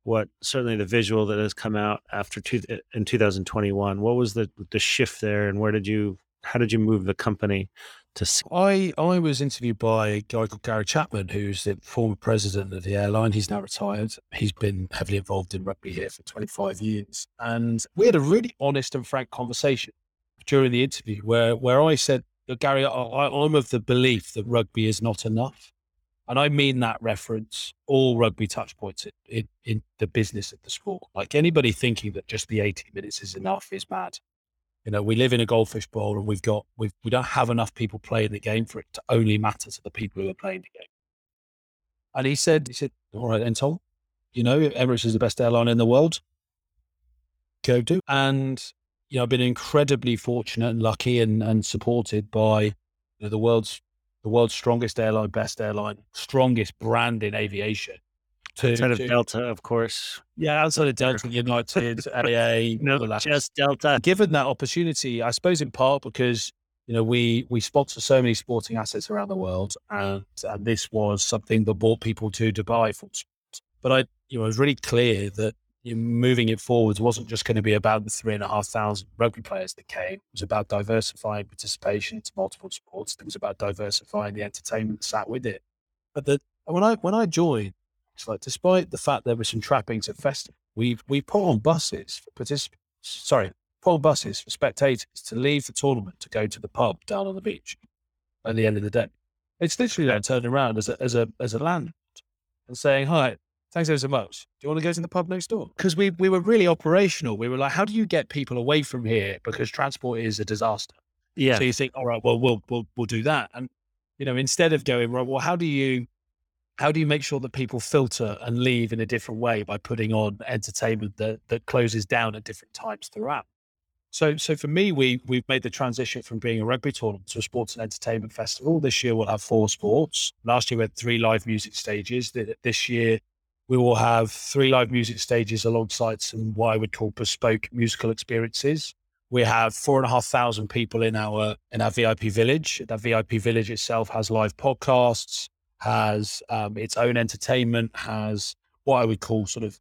what certainly the visual that has come out after two, in 2021. What was the the shift there, and where did you how did you move the company to? I I was interviewed by a guy called Gary Chapman, who's the former president of the airline. He's now retired. He's been heavily involved in rugby here for 25 years. And we had a really honest and frank conversation during the interview where, where I said, Gary, I, I'm of the belief that rugby is not enough. And I mean that reference all rugby touch points in, in, in the business of the sport. Like anybody thinking that just the 80 minutes is enough is mad. You know, we live in a goldfish bowl and we've got, we've, we don't have enough people playing the game for it to only matter to the people who are playing the game. And he said, he said, all right, then, Tom, you know, Emirates is the best airline in the world. Go do. And, you know, I've been incredibly fortunate and lucky and, and supported by you know, the world's, the world's strongest airline, best airline, strongest brand in aviation. To, Outside of to- Delta, of course. yeah, outside of Delta, United, AA, No, just Delta. given that opportunity, I suppose in part because you know we we sponsor so many sporting assets around the world, and and this was something that brought people to Dubai for sports. But I, you know, it was really clear that you know, moving it forwards wasn't just going to be about the three and a half thousand rugby players that came. It was about diversifying participation into multiple sports. It was about diversifying the entertainment that sat with it. But the, when I when I joined, it's like despite the fact there were some trappings at festival, we we put on buses for participants. Sorry, put on buses for spectators to leave the tournament to go to the pub down on the beach at the end of the day. It's literally like turning around as a as a as a landlord and saying, "Hi, thanks ever so much. Do you want to go to the pub next door?" Because we we were really operational. We were like, "How do you get people away from here? Because transport is a disaster." Yeah. So you think, all right, well, we'll we'll we'll do that, and you know, instead of going right, well, how do you how do you make sure that people filter and leave in a different way by putting on entertainment that that closes down at different times throughout? So, so for me, we we've made the transition from being a rugby tournament to a sports and entertainment festival. This year we'll have four sports. Last year we had three live music stages. This year we will have three live music stages alongside some what I would call bespoke musical experiences. We have four and a half thousand people in our in our VIP village. That VIP village itself has live podcasts, has um, its own entertainment, has what I would call sort of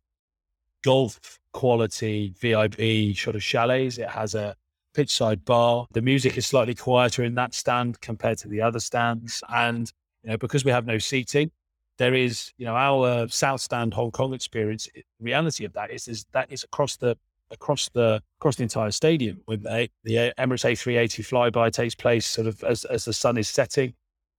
golf quality VIP sort of chalets. It has a pitch side bar. The music is slightly quieter in that stand compared to the other stands, and you know because we have no seating, there is you know our South Stand Hong Kong experience. Reality of that is is that is across the across the across the entire stadium. With a, the Emirates A380 flyby takes place sort of as as the sun is setting.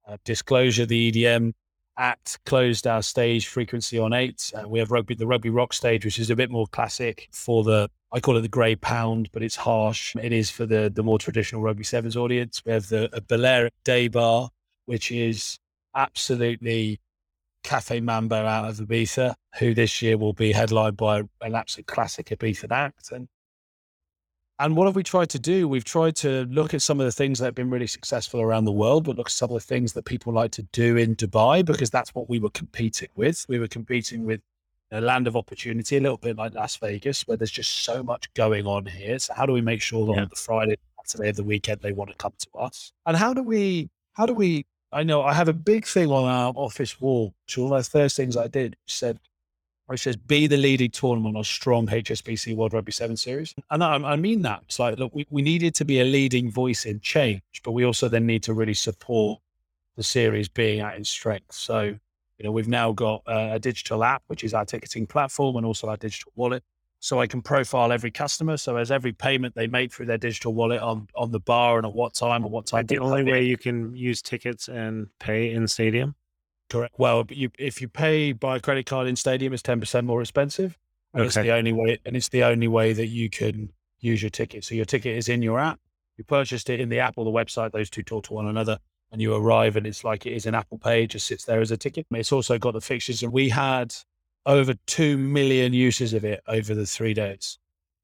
Uh, disclosure: the EDM Act closed our stage frequency on eight. Uh, we have rugby, the rugby rock stage, which is a bit more classic for the, I call it the grey pound, but it's harsh. It is for the the more traditional rugby sevens audience. We have the Balearic Day Bar, which is absolutely Cafe Mambo out of Ibiza, who this year will be headlined by an absolute classic Ibiza act. And and what have we tried to do? We've tried to look at some of the things that have been really successful around the world, but look at some of the things that people like to do in Dubai because that's what we were competing with. We were competing with a land of opportunity, a little bit like Las Vegas, where there's just so much going on here. So how do we make sure that yeah. on the Friday, Saturday of the weekend they want to come to us? And how do we how do we I know I have a big thing on our office wall. So one of the first things I did said it says be the leading tournament on strong HSBC World Rugby Seven Series, and I, I mean that. It's like look, we, we needed to be a leading voice in change, but we also then need to really support the series being at its strength. So you know we've now got uh, a digital app, which is our ticketing platform, and also our digital wallet. So I can profile every customer. So as every payment they make through their digital wallet on on the bar and at what time and what time. The only way you can use tickets and pay in stadium. Correct. Well, you, if you pay by credit card in stadium, it's ten percent more expensive. And okay. It's the only way, and it's the only way that you can use your ticket. So your ticket is in your app. You purchased it in the app or the website; those two talk to one another. And you arrive, and it's like it is an Apple Pay, just sits there as a ticket. It's also got the fixtures, and we had over two million uses of it over the three days.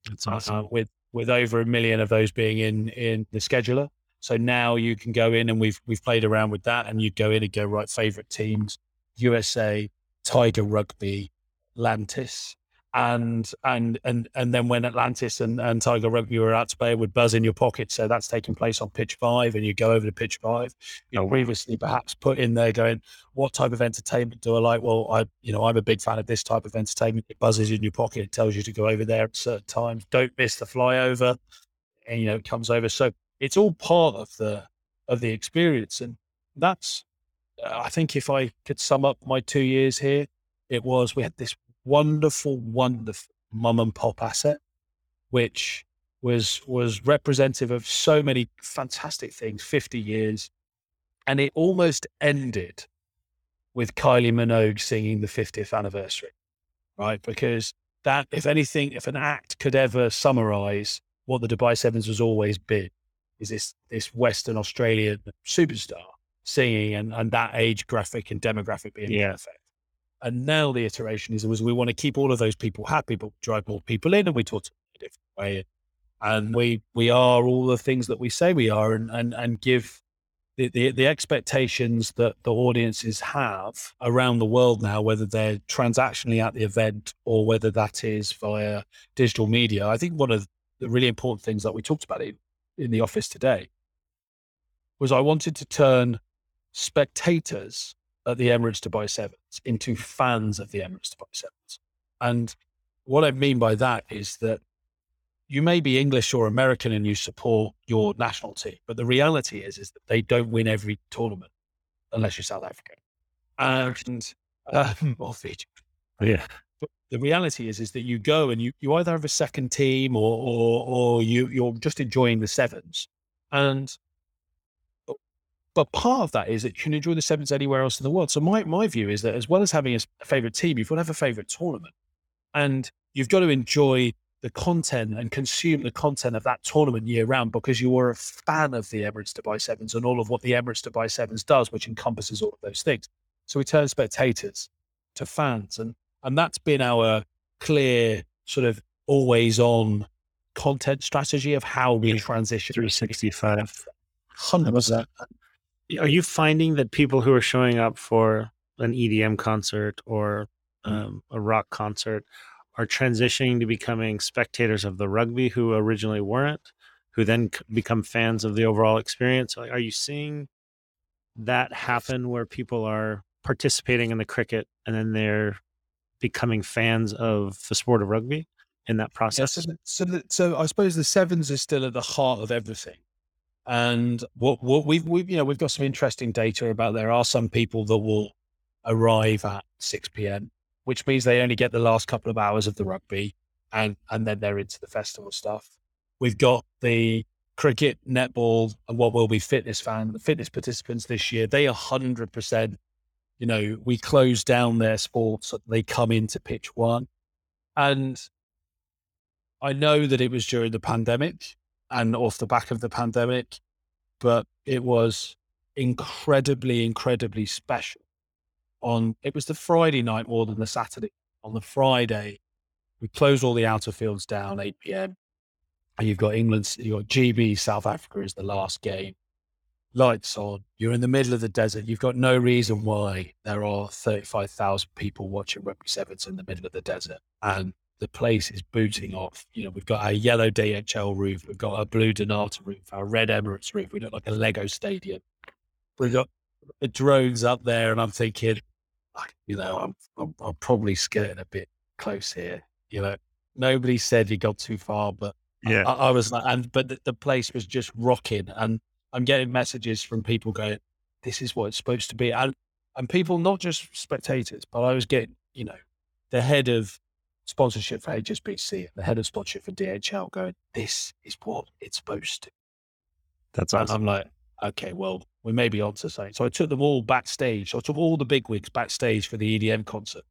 That's awesome. Uh, with with over a million of those being in in the scheduler. So now you can go in and we've we've played around with that, and you go in and go right favorite teams: USA, Tiger Rugby, Atlantis, and and and and then when Atlantis and, and Tiger Rugby were out to play, would buzz in your pocket. So that's taking place on pitch five, and you go over to pitch five. You know, previously perhaps put in there going, what type of entertainment do I like? Well, I you know I'm a big fan of this type of entertainment. It buzzes in your pocket, it tells you to go over there at certain times. Don't miss the flyover, and you know it comes over. So it's all part of the of the experience, and that's uh, I think if I could sum up my two years here, it was we had this wonderful, wonderful mum and pop asset, which was was representative of so many fantastic things. Fifty years, and it almost ended with Kylie Minogue singing the 50th anniversary, right? Because that, if anything, if an act could ever summarize what the Dubai Sevens has always been, is this this Western Australian superstar singing and, and that age graphic and demographic being yeah. perfect. And now the iteration is was we want to keep all of those people happy, but drive more people in, and we talk a different way. And we we are all the things that we say we are, and and and give the, the, the expectations that the audiences have around the world now, whether they're transactionally at the event or whether that is via digital media. I think one of the really important things that we talked about in, the office today was I wanted to turn spectators at the Emirates Dubai Sevens into fans of the Emirates Dubai Sevens. And what I mean by that is that you may be English or American and you support your national team, but the reality is is that they don't win every tournament unless you're South African and um, or Fiji. Yeah. But the reality is is that you go and you, you either have a second team or or, or you you're just enjoying the sevens. And but part of that is that you can enjoy the sevens anywhere else in the world. So my, my view is that as well as having a favorite team, you've got to have a favorite tournament. And you've got to enjoy the content and consume the content of that tournament year round because you are a fan of the Emirates Dubai Sevens and all of what the Emirates Dubai Sevens does, which encompasses all of those things. So we turn spectators to fans. And and that's been our clear sort of always on content strategy of how we transition. 365 100% are you finding that people who are showing up for an EDM concert or mm. um, a rock concert are transitioning to becoming spectators of the rugby who originally weren't, who then become fans of the overall experience? Are you seeing that happen where people are participating in the cricket and then they're becoming fans of the sport of rugby in that process? Yeah, so, so, so I suppose the sevens is still at the heart of everything. And what, what we've, we've, you know, we've got some interesting data about there are some people that will arrive at 6 p.m., which means they only get the last couple of hours of the rugby. and and then they're into the festival stuff. We've got the cricket, netball, and what will be fitness fan, the fitness participants this year. They are hundred percent. You know, we close down their sports. They come into pitch one, and I know that it was during the pandemic and off the back of the pandemic, but it was incredibly, incredibly special. On it was the Friday night more than the Saturday. On the Friday, we close all the outer fields down 8 p.m. And you've got England, you've got GB, South Africa is the last game. Lights on. You're in the middle of the desert. You've got no reason why there are 35,000 people watching rugby sevens in the middle of the desert. And the place is booting off. You know, we've got our yellow DHL roof, we've got our blue Donata roof, our red Emirates roof. We look like a Lego stadium. We've got the drones up there, and I'm thinking, you know, I'm, I'm, I'm probably skirting a bit close here. You know, nobody said you got too far, but Yeah. I, I was like, and but the, the place was just rocking, and I'm getting messages from people going, "This is what it's supposed to be," and and people not just spectators, but I was getting, you know, the head of sponsorship for HSBC and the head of sponsorship for DHL going, "This is what it's supposed to." That's And awesome. I'm like, okay, well, we may be onto something. So I took them all backstage. So I took all the big wigs backstage for the EDM concert.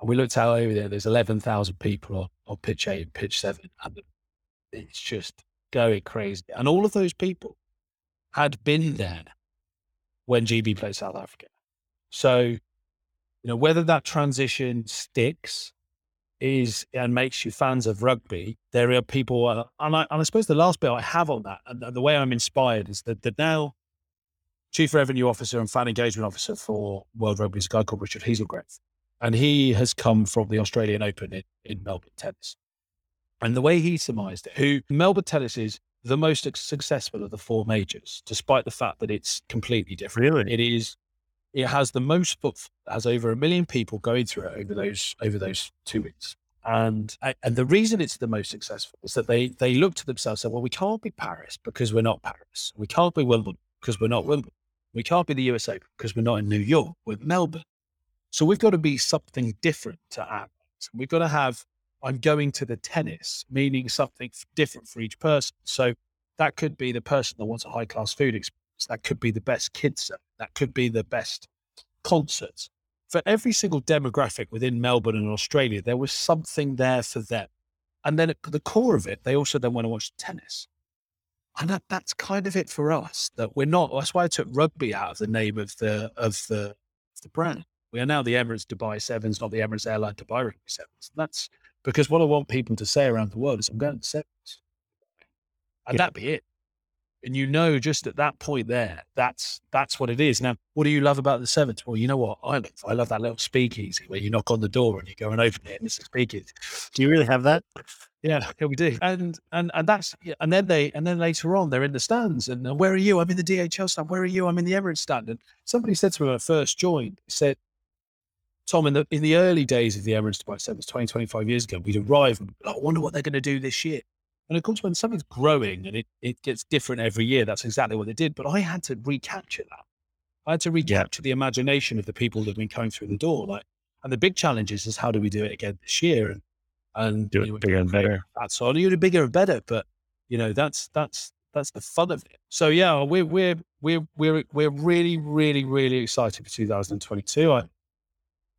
And we looked out over there. There's 11,000 people on, on pitch eight and pitch seven. And it's just going crazy. And all of those people had been there when GB played South Africa. So, you know, whether that transition sticks is and makes you fans of rugby, there are people, uh, and, I, and I suppose the last bit I have on that, and, the way I'm inspired is that, that now Chief Revenue Officer and Fan Engagement Officer for World Rugby is a guy called Richard Heaselgrave. And he has come from the Australian Open in, in Melbourne tennis. And the way he surmised it, who Melbourne tennis is the most successful of the four majors, despite the fact that it's completely different. Really? It is. It has the most footfall. It has over a million people going through it over those over those two weeks. And and the reason it's the most successful is that they they look to themselves and say, well, we can't be Paris because we're not Paris. We can't be Wimbledon because we're not Wimbledon. We can't be the USA because we're not in New York. We're Melbourne. So we've got to be something different to our We've got to have I'm going to the tennis, meaning something different for each person. So that could be the person that wants a high class food experience. That could be the best kids. That could be the best concerts. For every single demographic within Melbourne and Australia, there was something there for them. And then at the core of it, they also then want to watch tennis. And that, that's kind of it for us. That we're not. That's why I took rugby out of the name of the of the of the brand. We are now the Emirates Dubai Sevens, not the Emirates Airline Dubai Rugby Sevens. That's because what I want people to say around the world is, "I'm going to Sevens," and Yeah. that be it. And you know, just at that point there, that's that's what it is. Now, what do you love about the Sevens? Well, you know what I love. I love that little speakeasy where you knock on the door and you go and open it, and it's a speakeasy. Do you really have that? Yeah, yeah, we do. And and and that's and then they and then later on they're in the stands and where are you? I'm in the DHL stand. Where are you? I'm in the Emirates stand. And somebody said to me when I first joined, said, Tom, in the in the early days of the Emirates Dubai Sevens, 20, 25 years ago, we'd arrive and oh, I wonder what they're going to do this year. And of course, when something's growing and it, it gets different every year, that's exactly what they did. But I had to recapture that. I had to recapture the imagination of the people that have been coming through the door. Like, and the big challenge is, is how do we do it again this year? And and Do it you know, bigger and better. that's all. You do bigger and better, but you know that's that's that's the fun of it. So yeah, we're we're we're we're we're really really really excited for 2022. I,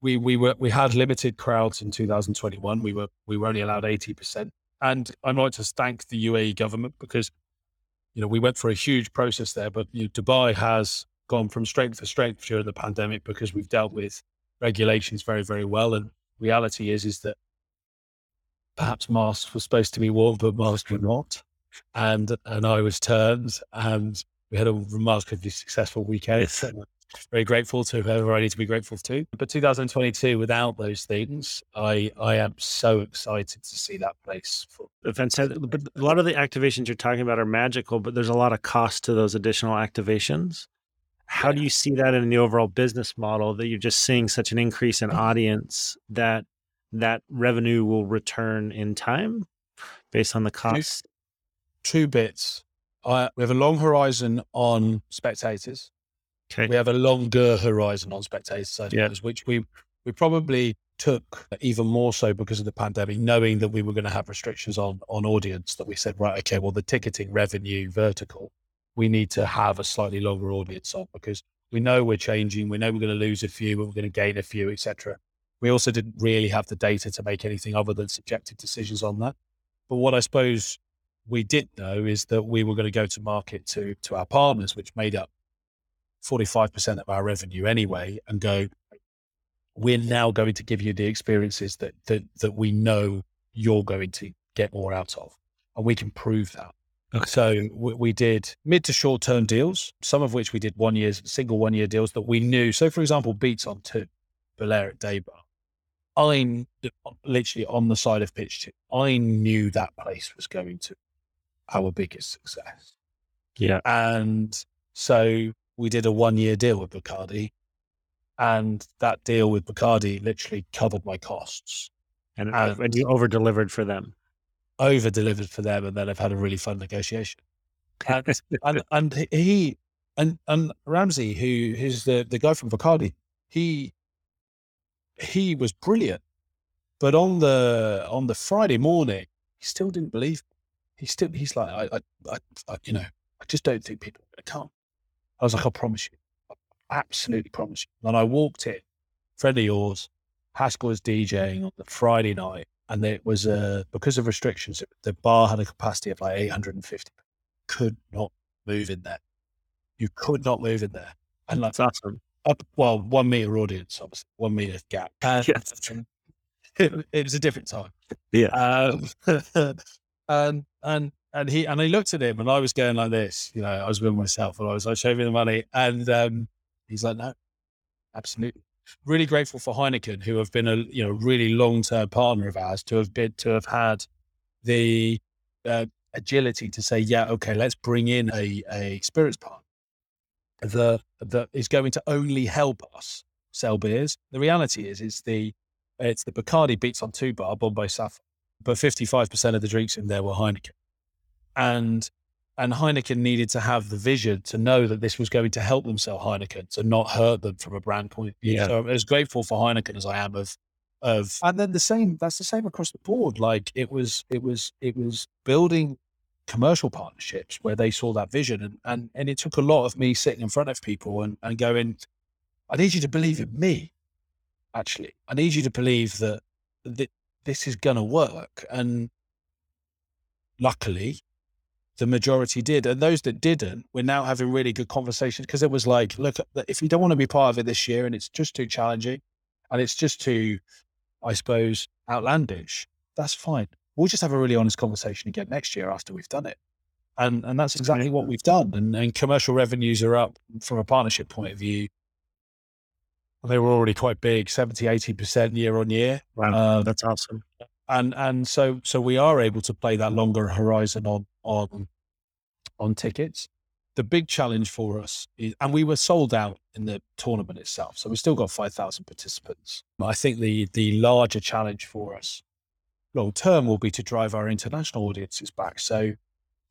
we we were we had limited crowds in 2021. We were we were only allowed 80 percent, and I'd like to thank the UAE government because you know we went for a huge process there, but you know, Dubai has gone from strength to strength during the pandemic because we've dealt with regulations very very well, and reality is is that perhaps masks were supposed to be worn, but masks were not. And and I was turned, and we had a remarkably successful weekend. Yes. Very grateful to whoever I need to be grateful to. But 2022, without those things, I I am so excited to see that place. For, Fantastic. But a lot of the activations you're talking about are magical, but there's a lot of cost to those additional activations. How do you see that in the overall business model that you're just seeing such an increase in mm. audience that that revenue will return in time based on the cost? two bits. I, we have a long horizon on spectators. Okay. We have a longer horizon on spectators, I Yeah. which we we probably took even more so because of the pandemic, knowing that we were going to have restrictions on on audience, that we said, right, okay, well, the ticketing revenue vertical, we need to have a slightly longer audience on because we know we're changing, we know we're going to lose a few, we're going to gain a few, etc. We also didn't really have the data to make anything other than subjective decisions on that. But what I suppose we did know is that we were going to go to market to to our partners, which made up 45% of our revenue anyway, and go, we're now going to give you the experiences that that that we know you're going to get more out of, and we can prove that. Okay. So we, we, did mid to short term deals, some of which we did one year, single one year deals that we knew. So, for example, Beats on two, Balearic Day Bar. I'm literally on the side of pitch. Two. I knew that place was going to our biggest success. Yeah. And so we did a one year deal with Bacardi and that deal with Bacardi literally covered my costs. And, uh, and, and you over delivered for them. Over delivered for them, and then I've had a really fun negotiation. And, and, and he and and Ramsey, who who's the the guy from Bacardi, he he was brilliant. But on the on the Friday morning, he still didn't believe. Me. He still he's like I, I, I you know I just don't think people are going to come. I was like I promise you, absolutely promise you. And I walked in, friend of yours, Haskell was DJing on the Friday night, and it was uh, because of restrictions, the bar had a capacity of like 850. Could not move in there. You could not move in there. And like, That's awesome. Up, well, one meter audience, obviously, one meter gap. And yes. it, it, was a different time. Yeah. Um, and and and he and I looked at him, and I was going like this. You know, I was with myself, and I was like, "Show me the money, and um, He's like, no, absolutely. Really grateful for Heineken, who have been a you know really long term partner of ours, to have been to have had the uh, agility to say, yeah, okay, let's bring in a a spirits partner that that is going to only help us sell beers. The reality is, it's the it's the Bacardi Beats on Two bar, Bombay Sapphire, but fifty five percent of the drinks in there were Heineken, and and Heineken needed to have the vision to know that this was going to help them sell Heineken, to not hurt them from a brand point of view. Yeah. So I'm as grateful for Heineken as I am of of and then the same that's the same across the board. Like it was it was it was building commercial partnerships where they saw that vision and and, and it took a lot of me sitting in front of people and, and going, I need you to believe in me. Actually. I need you to believe that, that this is gonna work. And luckily the majority did. And those that didn't, we're now having really good conversations because it was like, look, if you don't want to be part of it this year and it's just too challenging and it's just too, I suppose, outlandish, that's fine. We'll just have a really honest conversation again next year after we've done it. And and that's exactly what we've done. And, and commercial revenues are up from a partnership point of view. They were already quite big, 70, 80% year on year. Wow. Um, that's awesome and and so so we are able to play that longer horizon on on on tickets. The big challenge for us is, and we were sold out in the tournament itself, so we still got five thousand participants. I think the the larger challenge for us long term will be to drive our international audiences back. So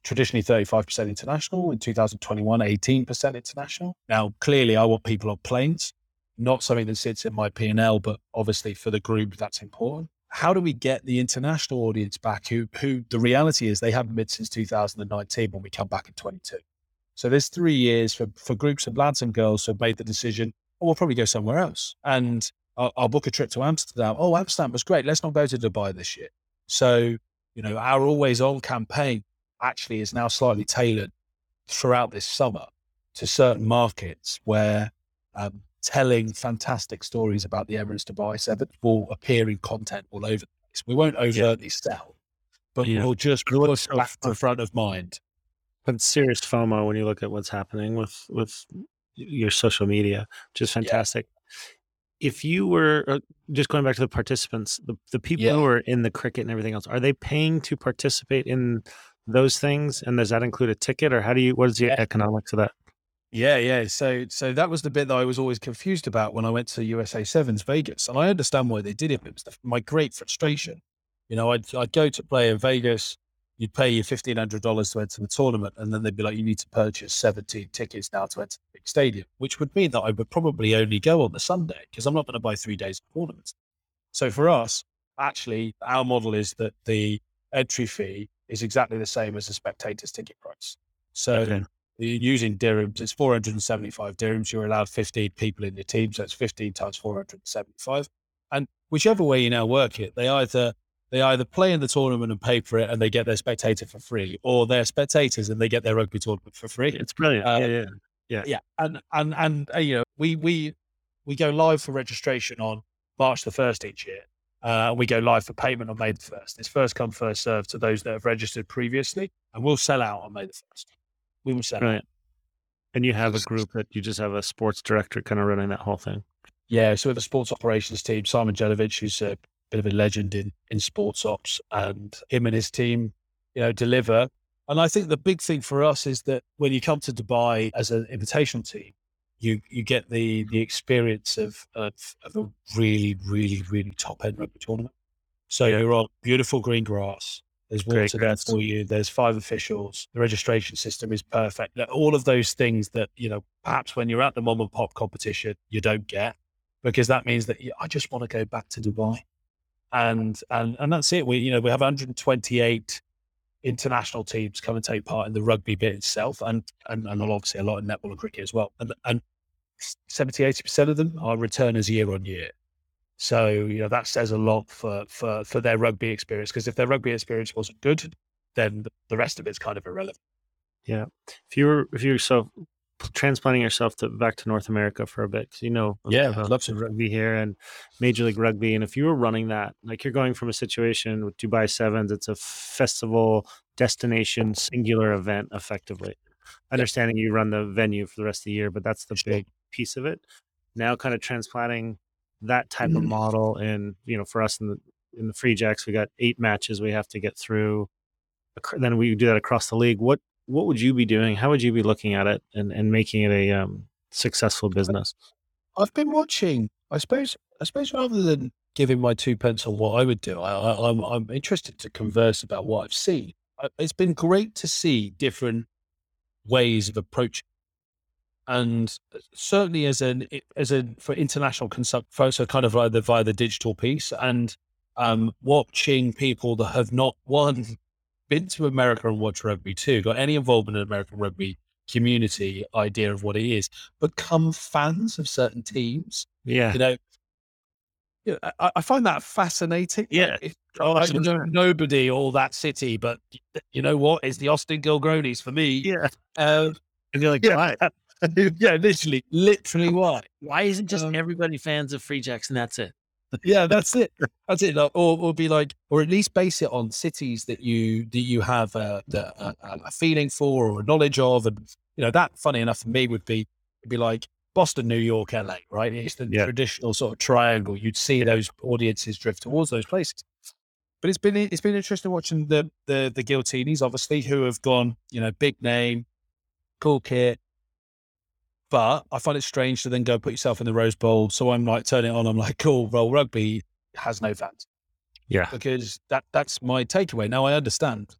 traditionally 35% international in 2021 18% international now clearly i want people on planes not something that sits in my p&l but obviously for the group that's important how do we get the international audience back who who the reality is they haven't been since 2019 when we come back in 22 so there's three years for, for groups of lads and girls who have made the decision oh, we'll probably go somewhere else. And I'll, I'll, book a trip to amsterdam. Oh amsterdam was great. Let's not go to dubai this year. So you know our always on campaign actually is now slightly tailored throughout this summer to certain markets where um, telling fantastic stories about the Emirates Dubai Seven will appear in content all over the place. We won't overtly yeah. sell, but yeah. we'll just push back to front of mind. But serious FOMO when you look at what's happening with with your social media, which is fantastic. Yeah. If you were uh, just going back to the participants, the, the people yeah. who are in the cricket and everything else, are they paying to participate in those things? And does that include a ticket, or how do you? What is the economics of that? Yeah, yeah. So, so that was the bit that I was always confused about when I went to USA Sevens Vegas, and I understand why they did it. It was the, my great frustration. You know, I'd I'd go to play in Vegas, you'd pay your fifteen hundred dollars to enter the tournament, and then they'd be like, you need to purchase seventeen tickets now to enter the big stadium, which would mean that I would probably only go on the Sunday because I'm not going to buy three days of tournaments. So for us, actually, our model is that the entry fee is exactly the same as the spectator's ticket price. So Okay. Using dirhams, it's 475 dirhams. You're allowed 15 people in your team. So it's 15 times 475. And whichever way you now work it, they either they either play in the tournament and pay for it and they get their spectator for free, or they're spectators and they get their rugby tournament for free. It's brilliant. Uh, yeah, yeah. Yeah, and and and uh, you know we we we go live for registration on March the first each year. Uh, we go live for payment on May the first. It's first come first served to those that have registered previously, and we'll sell out on May the first. We sell out. Right. And you have a group that you just have a sports director kind of running that whole thing. Yeah, so we have a sports operations team, Simon Jelovich, who's a bit of a legend in in sports ops, and him and his team, you know, deliver. And I think the big thing for us is that when you come to Dubai as an invitation team, you you get the the experience of of, of a really really really top end rugby tournament. So you're on beautiful green grass. There's Great water there for you. There's five officials. The registration system is perfect. All of those things that you know, perhaps when you're at the mom and pop competition, you don't get because that means that you, I just want to go back to Dubai, and and and that's it. We you know we have 128 international teams come and take part in the rugby bit itself, and and, and obviously a lot in netball and cricket as well, and and 70 80 percent of them are returners year on year. So you know that says a lot for for for their rugby experience because if their rugby experience wasn't good, then the, rest of it's kind of irrelevant. Yeah, if you were, if you were so transplanting yourself to back to North America for a bit, because you know, Yeah, I'd love to. rugby here and Major League Rugby, and if you were running that, like you're going from a situation with Dubai Sevens, it's a festival destination singular event, effectively. Understanding you run the venue for the rest of the year, but that's the Sure. big piece of it. Now, kind of transplanting that type of Mhm. model, and you know, for us in the in the Free Jacks, we got eight matches we have to get through. Then we do that across the league. What what would you be doing? How would you be looking at it and, and making it a um, successful business? I've been watching. I suppose. I suppose rather than giving my two pence on what I would do, I, I, I'm I'm interested to converse about what I've seen. It's been great to see different ways of approaching, and certainly as an as a for international consumption, so kind of like the via the digital piece, and um, watching people that have not one been to America and watched rugby too, got any involvement in American rugby community idea of what it is, become fans of certain teams. Yeah. You know, yeah, I, I find that fascinating. Yeah. Like, if- I know nobody or that city, but you know what? It's the Austin Gilgronis for me. Yeah. Um, And you're like, Yeah. yeah, literally, literally why? Why isn't just Um, everybody fans of Free Jacks and that's it? Yeah, that's it. That's it. Like, Or, or be like, or at least base it on cities that you that you have a, a, a feeling for or a knowledge of, and you know that. Funny enough, for me would be would be like Boston, New York, LA. Right? It's the Yeah. traditional sort of triangle. You'd see those audiences drift towards those places. But it's been it's been interesting watching the the the Giltinis, obviously, who have gone, you know, big name, cool kit. But I find it strange to then go put yourself in the Rose Bowl. So I'm like turning it on. I'm like, cool. Well, rugby has no fans Yeah. because that that's my takeaway. Now I understand.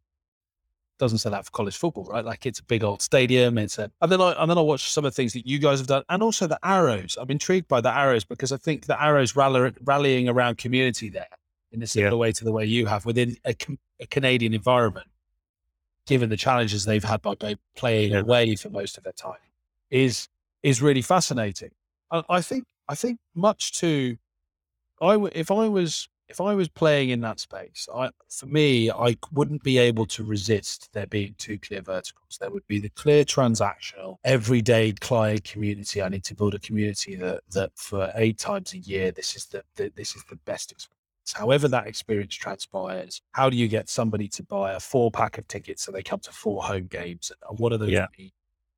Doesn't say that for college football, right? Like it's a big old stadium. It's a, and then I and then I watch some of the things that you guys have done, and also the arrows. I'm intrigued by the arrows because I think the arrows rally, rallying around community there in a similar way to the way you have within a, a Canadian environment, given the challenges they've had by by playing Yeah. away for most of their time, is is really fascinating. I, I think I think much to I w- if I was if I was playing in that space, I for me I wouldn't be able to resist there being two clear verticals. There would be the clear transactional, everyday client community. I need to build a community that that for eight times a year, this is the, the this is the best experience. However that experience transpires, how do you get somebody to buy a four pack of tickets so they come to four home games? And what are those? Yeah.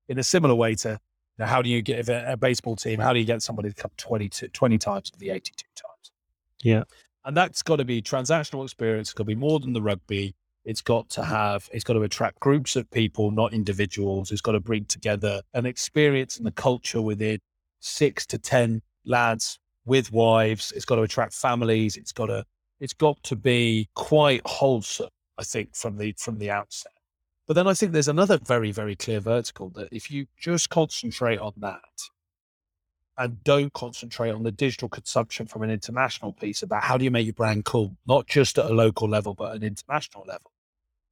In a similar way to know, how do you get if a, a baseball team? How do you get somebody to come 20, to, 20 times of the eighty-two times? Yeah. and that's got to be transactional experience. It's got to be more than the rugby. It's got to have. It's got to attract groups of people, not individuals. It's got to bring together an experience and the culture within six to ten lads with wives. It's got to attract families. It's got to. It's got to be quite wholesome. I think from the from the outset. But then I think there's another very very clear vertical that if you just concentrate on that and don't concentrate on the digital consumption from an international piece about how do you make your brand cool, not just at a local level, but an international level.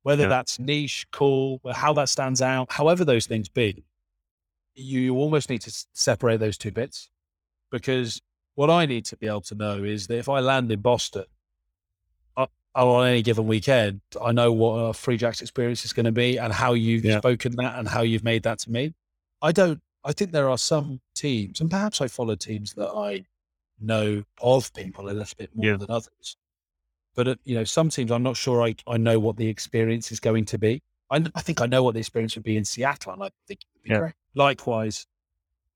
Whether yeah. that's niche, cool, how that stands out, however those things be, you almost need to separate those two bits because what I need to be able to know is that if I land in Boston on any given weekend, I know what a Free Jacks experience is going to be and how you've yeah. spoken that and how you've made that to me. I don't I think there are some teams, and perhaps I follow teams that I know of people a little bit more yeah. than others. But, uh, you know, some teams, I'm not sure I, I know what the experience is going to be. I, I think I know what the experience would be in Seattle, and I think it would be yeah. great. Likewise,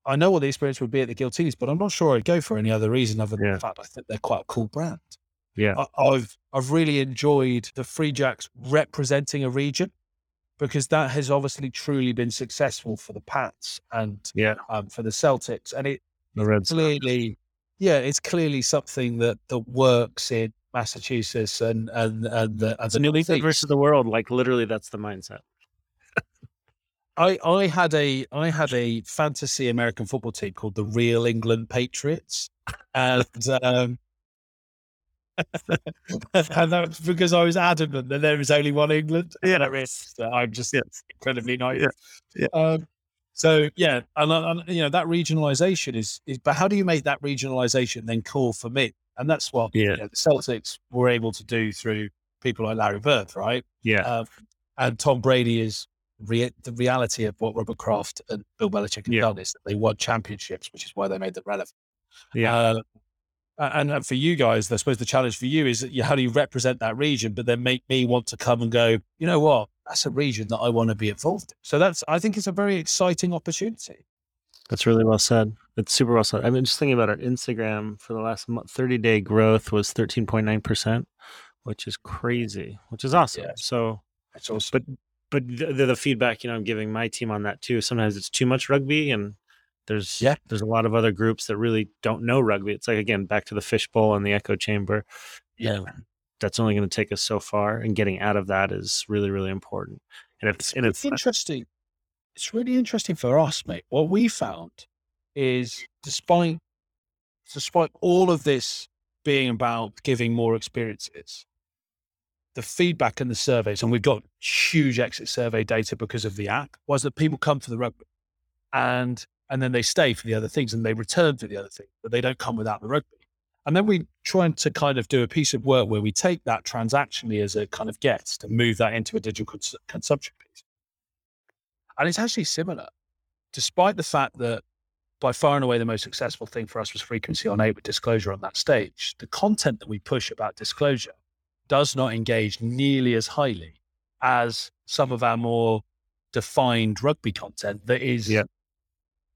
I know what the experience would be at the Giltinis, but I'm not sure I'd go for any other reason other than yeah. the fact I think they're quite a cool brand. Yeah, I, have I've really enjoyed the Free Jacks representing a region because that has obviously truly been successful for the Pats and yeah, um, for the Celtics, and it the Reds clearly, yeah, it's clearly something that that works in Massachusetts and and and the, and the New England versus the world. Like literally, that's the mindset. I I had a I had a fantasy American football team called the Real England Patriots, and um, and that's because I was adamant that there is only one England. Yeah, there is. So I'm just incredibly naive. Yeah. yeah. Um, so yeah, and, and, you know that regionalisation is, is, but how do you make that regionalisation then cool for me? And that's what yeah. You know, the Celtics were able to do through people like Larry Bird, right? Yeah. Um, and Tom Brady is re- the reality of what Robert Kraft and Bill Belichick have yeah. done is that they won championships, which is why they made them relevant. Yeah. Uh, and uh, for you guys, I suppose the challenge for you is how do you represent that region, but then make me want to come and go, you know what? That's a region that I want to be involved in. So that's, I think it's a very exciting opportunity. That's really well said. It's super well said. I mean, just thinking about our Instagram for the last 30 day growth was 13.9%, which is crazy, which is awesome. Yeah. So, that's awesome. But, but the, the feedback, you know, I'm giving my team on that too. Sometimes it's too much rugby and there's yeah. there's a lot of other groups that really don't know rugby. It's like again back to the fishbowl and the echo chamber. Yeah, that's only going to take us so far, and getting out of that is really really important. And if it's, and it's uh interesting, it's really interesting for us, mate. What we found is despite despite all of this being about giving more experiences, the feedback and the surveys, and we've got huge exit survey data because of the app, was that people come for the rugby. And and then they stay for the other things and they return for the other things, but they don't come without the rugby. And then we try to kind of do a piece of work where we take that transactionally as a kind of guest to move that into a digital cons- consumption piece. And it's actually similar, despite the fact that by far and away the most successful thing for us was frequency on eight with disclosure on that stage. The content that we push about disclosure does not engage nearly as highly as some of our more defined rugby content that is yeah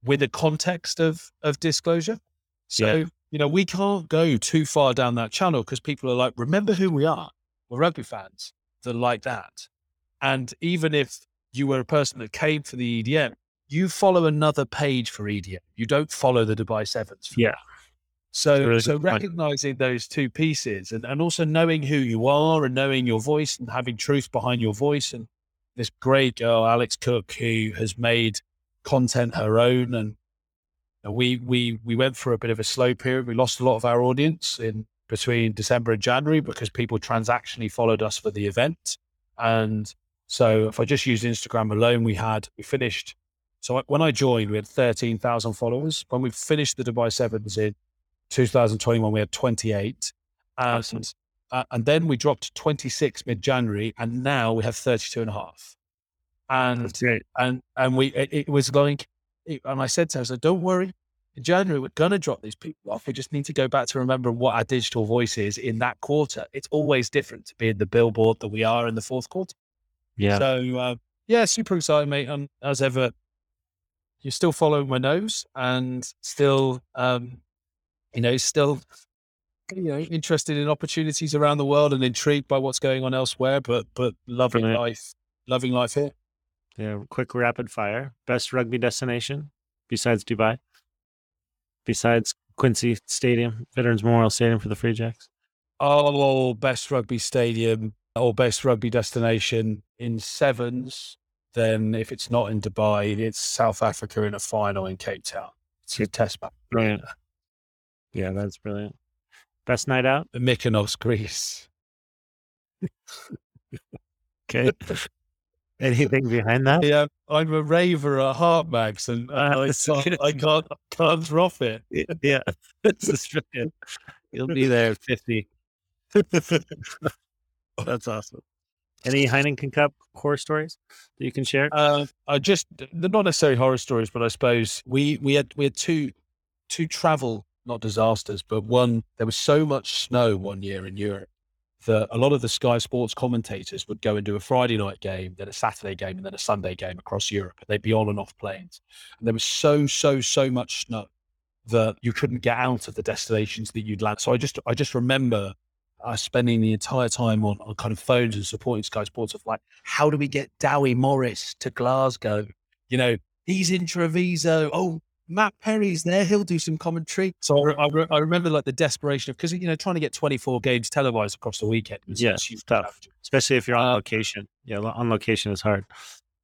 with a context of of disclosure. So, yeah. you know, we can't go too far down that channel because people are like, remember who we are. We're rugby fans that like that. And even if you were a person that came for the EDM, you follow another page for EDM. You don't follow the Dubai Sevens. Yeah. So, really so recognizing those two pieces and, and also knowing who you are and knowing your voice and having truth behind your voice. And this great girl, Alex Cook, who has made content her own. And we we we went through a bit of a slow period. We lost a lot of our audience in between December and January because people transactionally followed us for the event. And so if I just use Instagram alone, we had we finished. So when I joined, we had thirteen thousand followers. When we finished the Dubai Sevens in 2021, we had 28. And, uh, and then we dropped 26 mid January, and now we have 32 and a half and and and we it, it was like, it, and I said to her, I said, "Don't worry, in January we're gonna drop these people off. We just need to go back to remember what our digital voice is in that quarter. It's always different to be in the billboard that we are in the fourth quarter. Yeah. So uh, yeah, super excited, mate. And as ever, you're still following my nose and still, um, you know, still you know interested in opportunities around the world and intrigued by what's going on elsewhere but but loving Brilliant. life loving life here yeah, quick rapid fire. Best rugby destination besides Dubai? Besides Quincy Stadium, Veterans Memorial Stadium for the Free Jacks? Oh, best rugby stadium or best rugby destination in sevens. Then if it's not in Dubai, it's South Africa in a final in Cape Town. It's a test match. Brilliant. Yeah, that's brilliant. Best night out? The Mykonos, Greece. Okay. Anything behind that? Yeah, I'm a raver at Heart Mags, and Ah, I, can't. I can't, can't drop it. Yeah, it's brilliant. You'll be there at 50. That's awesome. Any Heineken Cup horror stories that you can share? Uh, I just they're not necessarily horror stories, but I suppose we we had we had two two travel not disasters, but one there was so much snow one year in Europe that a lot of the Sky Sports commentators would go and do a Friday night game, then a Saturday game, and then a Sunday game across Europe. They'd be on and off planes, and there was so so so much snow that you couldn't get out of the destinations that you'd land. So I just I just remember uh, spending the entire time on, on kind of phones and supporting Sky Sports of like, how do we get Dewi Morris to Glasgow? You know, he's in Treviso. Oh, Matt Perry's there. He'll do some commentary. So I, I, re- I remember like the desperation of because you know trying to get 24 games televised across the weekend. Was Yeah, was huge tough. challenge. Especially if you're on Uh, location. Yeah, on location is hard.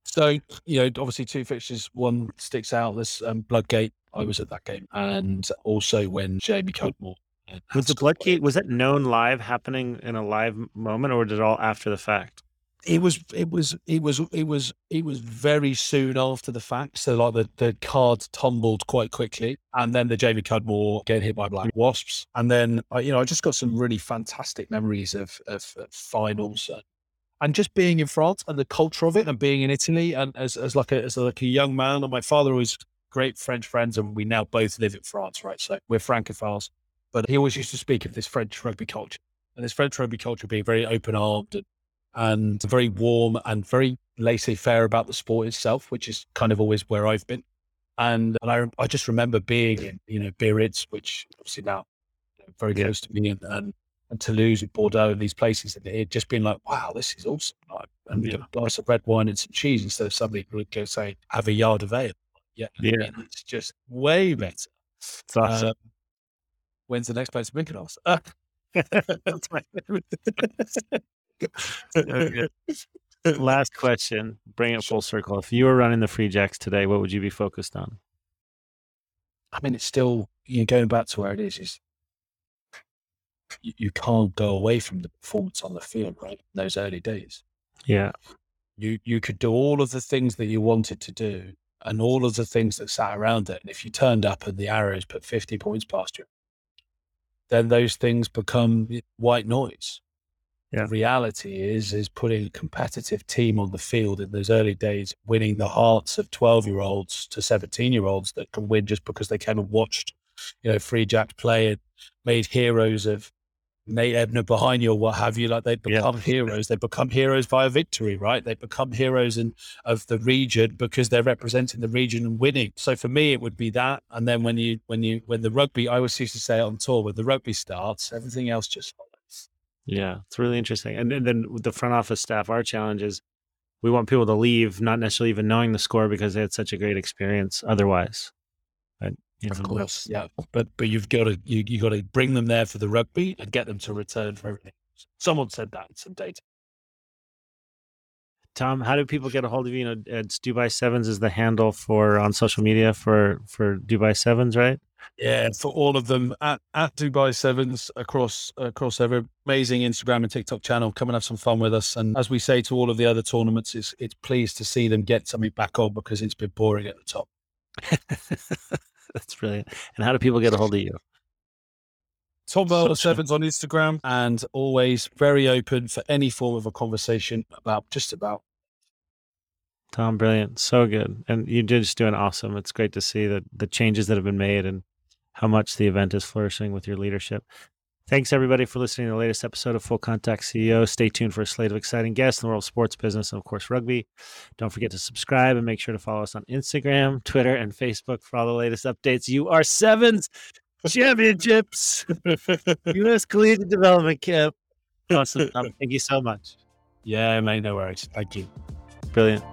So you know, obviously two fixtures. One sticks out. This um, Bloodgate. I was at that game, and also when Jamie Cudmore. Was the. Bloodgate, was that known live happening in a live moment or did it all after the fact? It was it was it was it was it was very soon after the fact. So like the, the card tumbled quite quickly, and then the Jamie Cudmore getting hit by black mm. wasps, and then I you know I just got some really fantastic memories of of, of finals and, and just being in France and the culture of it, and being in Italy, and as as like a as like a young man, and my father was great French friends, and we now both live in France, right? So we're Francophiles, but he always used to speak of this French rugby culture, and this French rugby culture being very open armed and and very warm and very laissez-faire about the sport itself, which is kind of always where I've been. And and I I just remember being in you know Biarritz, which obviously now very Yeah. close to me, and, and and Toulouse, and Bordeaux, and these places, and it just been like, wow, this is awesome. Like, and Yeah. a glass of red wine and some cheese instead of somebody who would go say have a yard of ale. Yeah, I Yeah. mean, it's just way better. It's awesome. Um, when's the next place to Mykonos? Uh, Last question. Bring it full circle. If you were running the Free Jacks today, what would you be focused on? I mean, it's still you know, going back to where it is. Is you, you can't go away from the performance on the field, right? In those early days, Yeah. you you could do all of the things that you wanted to do, and all of the things that sat around it. And if you turned up and the arrows put fifty points past you, then those things become white noise. Yeah. The reality is is putting a competitive team on the field in those early days, winning the hearts of twelve year olds to seventeen year olds that can win just because they came and watched, you know, Free Jack play and made heroes of Nate Ebner behind you or what have you. Like they Yeah. become heroes. They become heroes via victory, right? They become heroes in, of the region because they're representing the region and winning. So for me, it would be that. And then when you when you when the rugby, I always used to say on tour, when the rugby starts, everything else just. Yeah. It's really interesting. And, then with the front office staff, our challenge is we want people to leave not necessarily even knowing the score because they had such a great experience otherwise. But, you Of know, course, yeah. But but you've got to you you got to bring them there for the rugby and get them to return for everything. Someone said that in some data. Tom, how do people get a hold of you? You know, it's Dubai Sevens is the handle for on social media for for Dubai Sevens, right? Yeah, for all of them at, at Dubai Sevens across across every amazing Instagram and TikTok channel. Come and have some fun with us. And as we say to all of the other tournaments, it's it's pleased to see them get something back on because it's been boring at the top. That's brilliant. And how do people get a hold of you? Tom Bowler Sevens on Instagram and always very open for any form of a conversation about just about Tom, brilliant. So good. And you're just doing awesome. It's great to see the, the changes that have been made and how much the event is flourishing with your leadership. Thanks, everybody, for listening to the latest episode of Full Contact CEO. Stay tuned for a slate of exciting guests in the world of sports, business, and, of course, rugby. Don't forget to subscribe and make sure to follow us on Instagram, Twitter, and Facebook for all the latest updates. You are Sevens Championships, U.S. Collegiate Development Camp. Awesome. Thank you so much. yeah, mate, no worries. Thank you. Brilliant.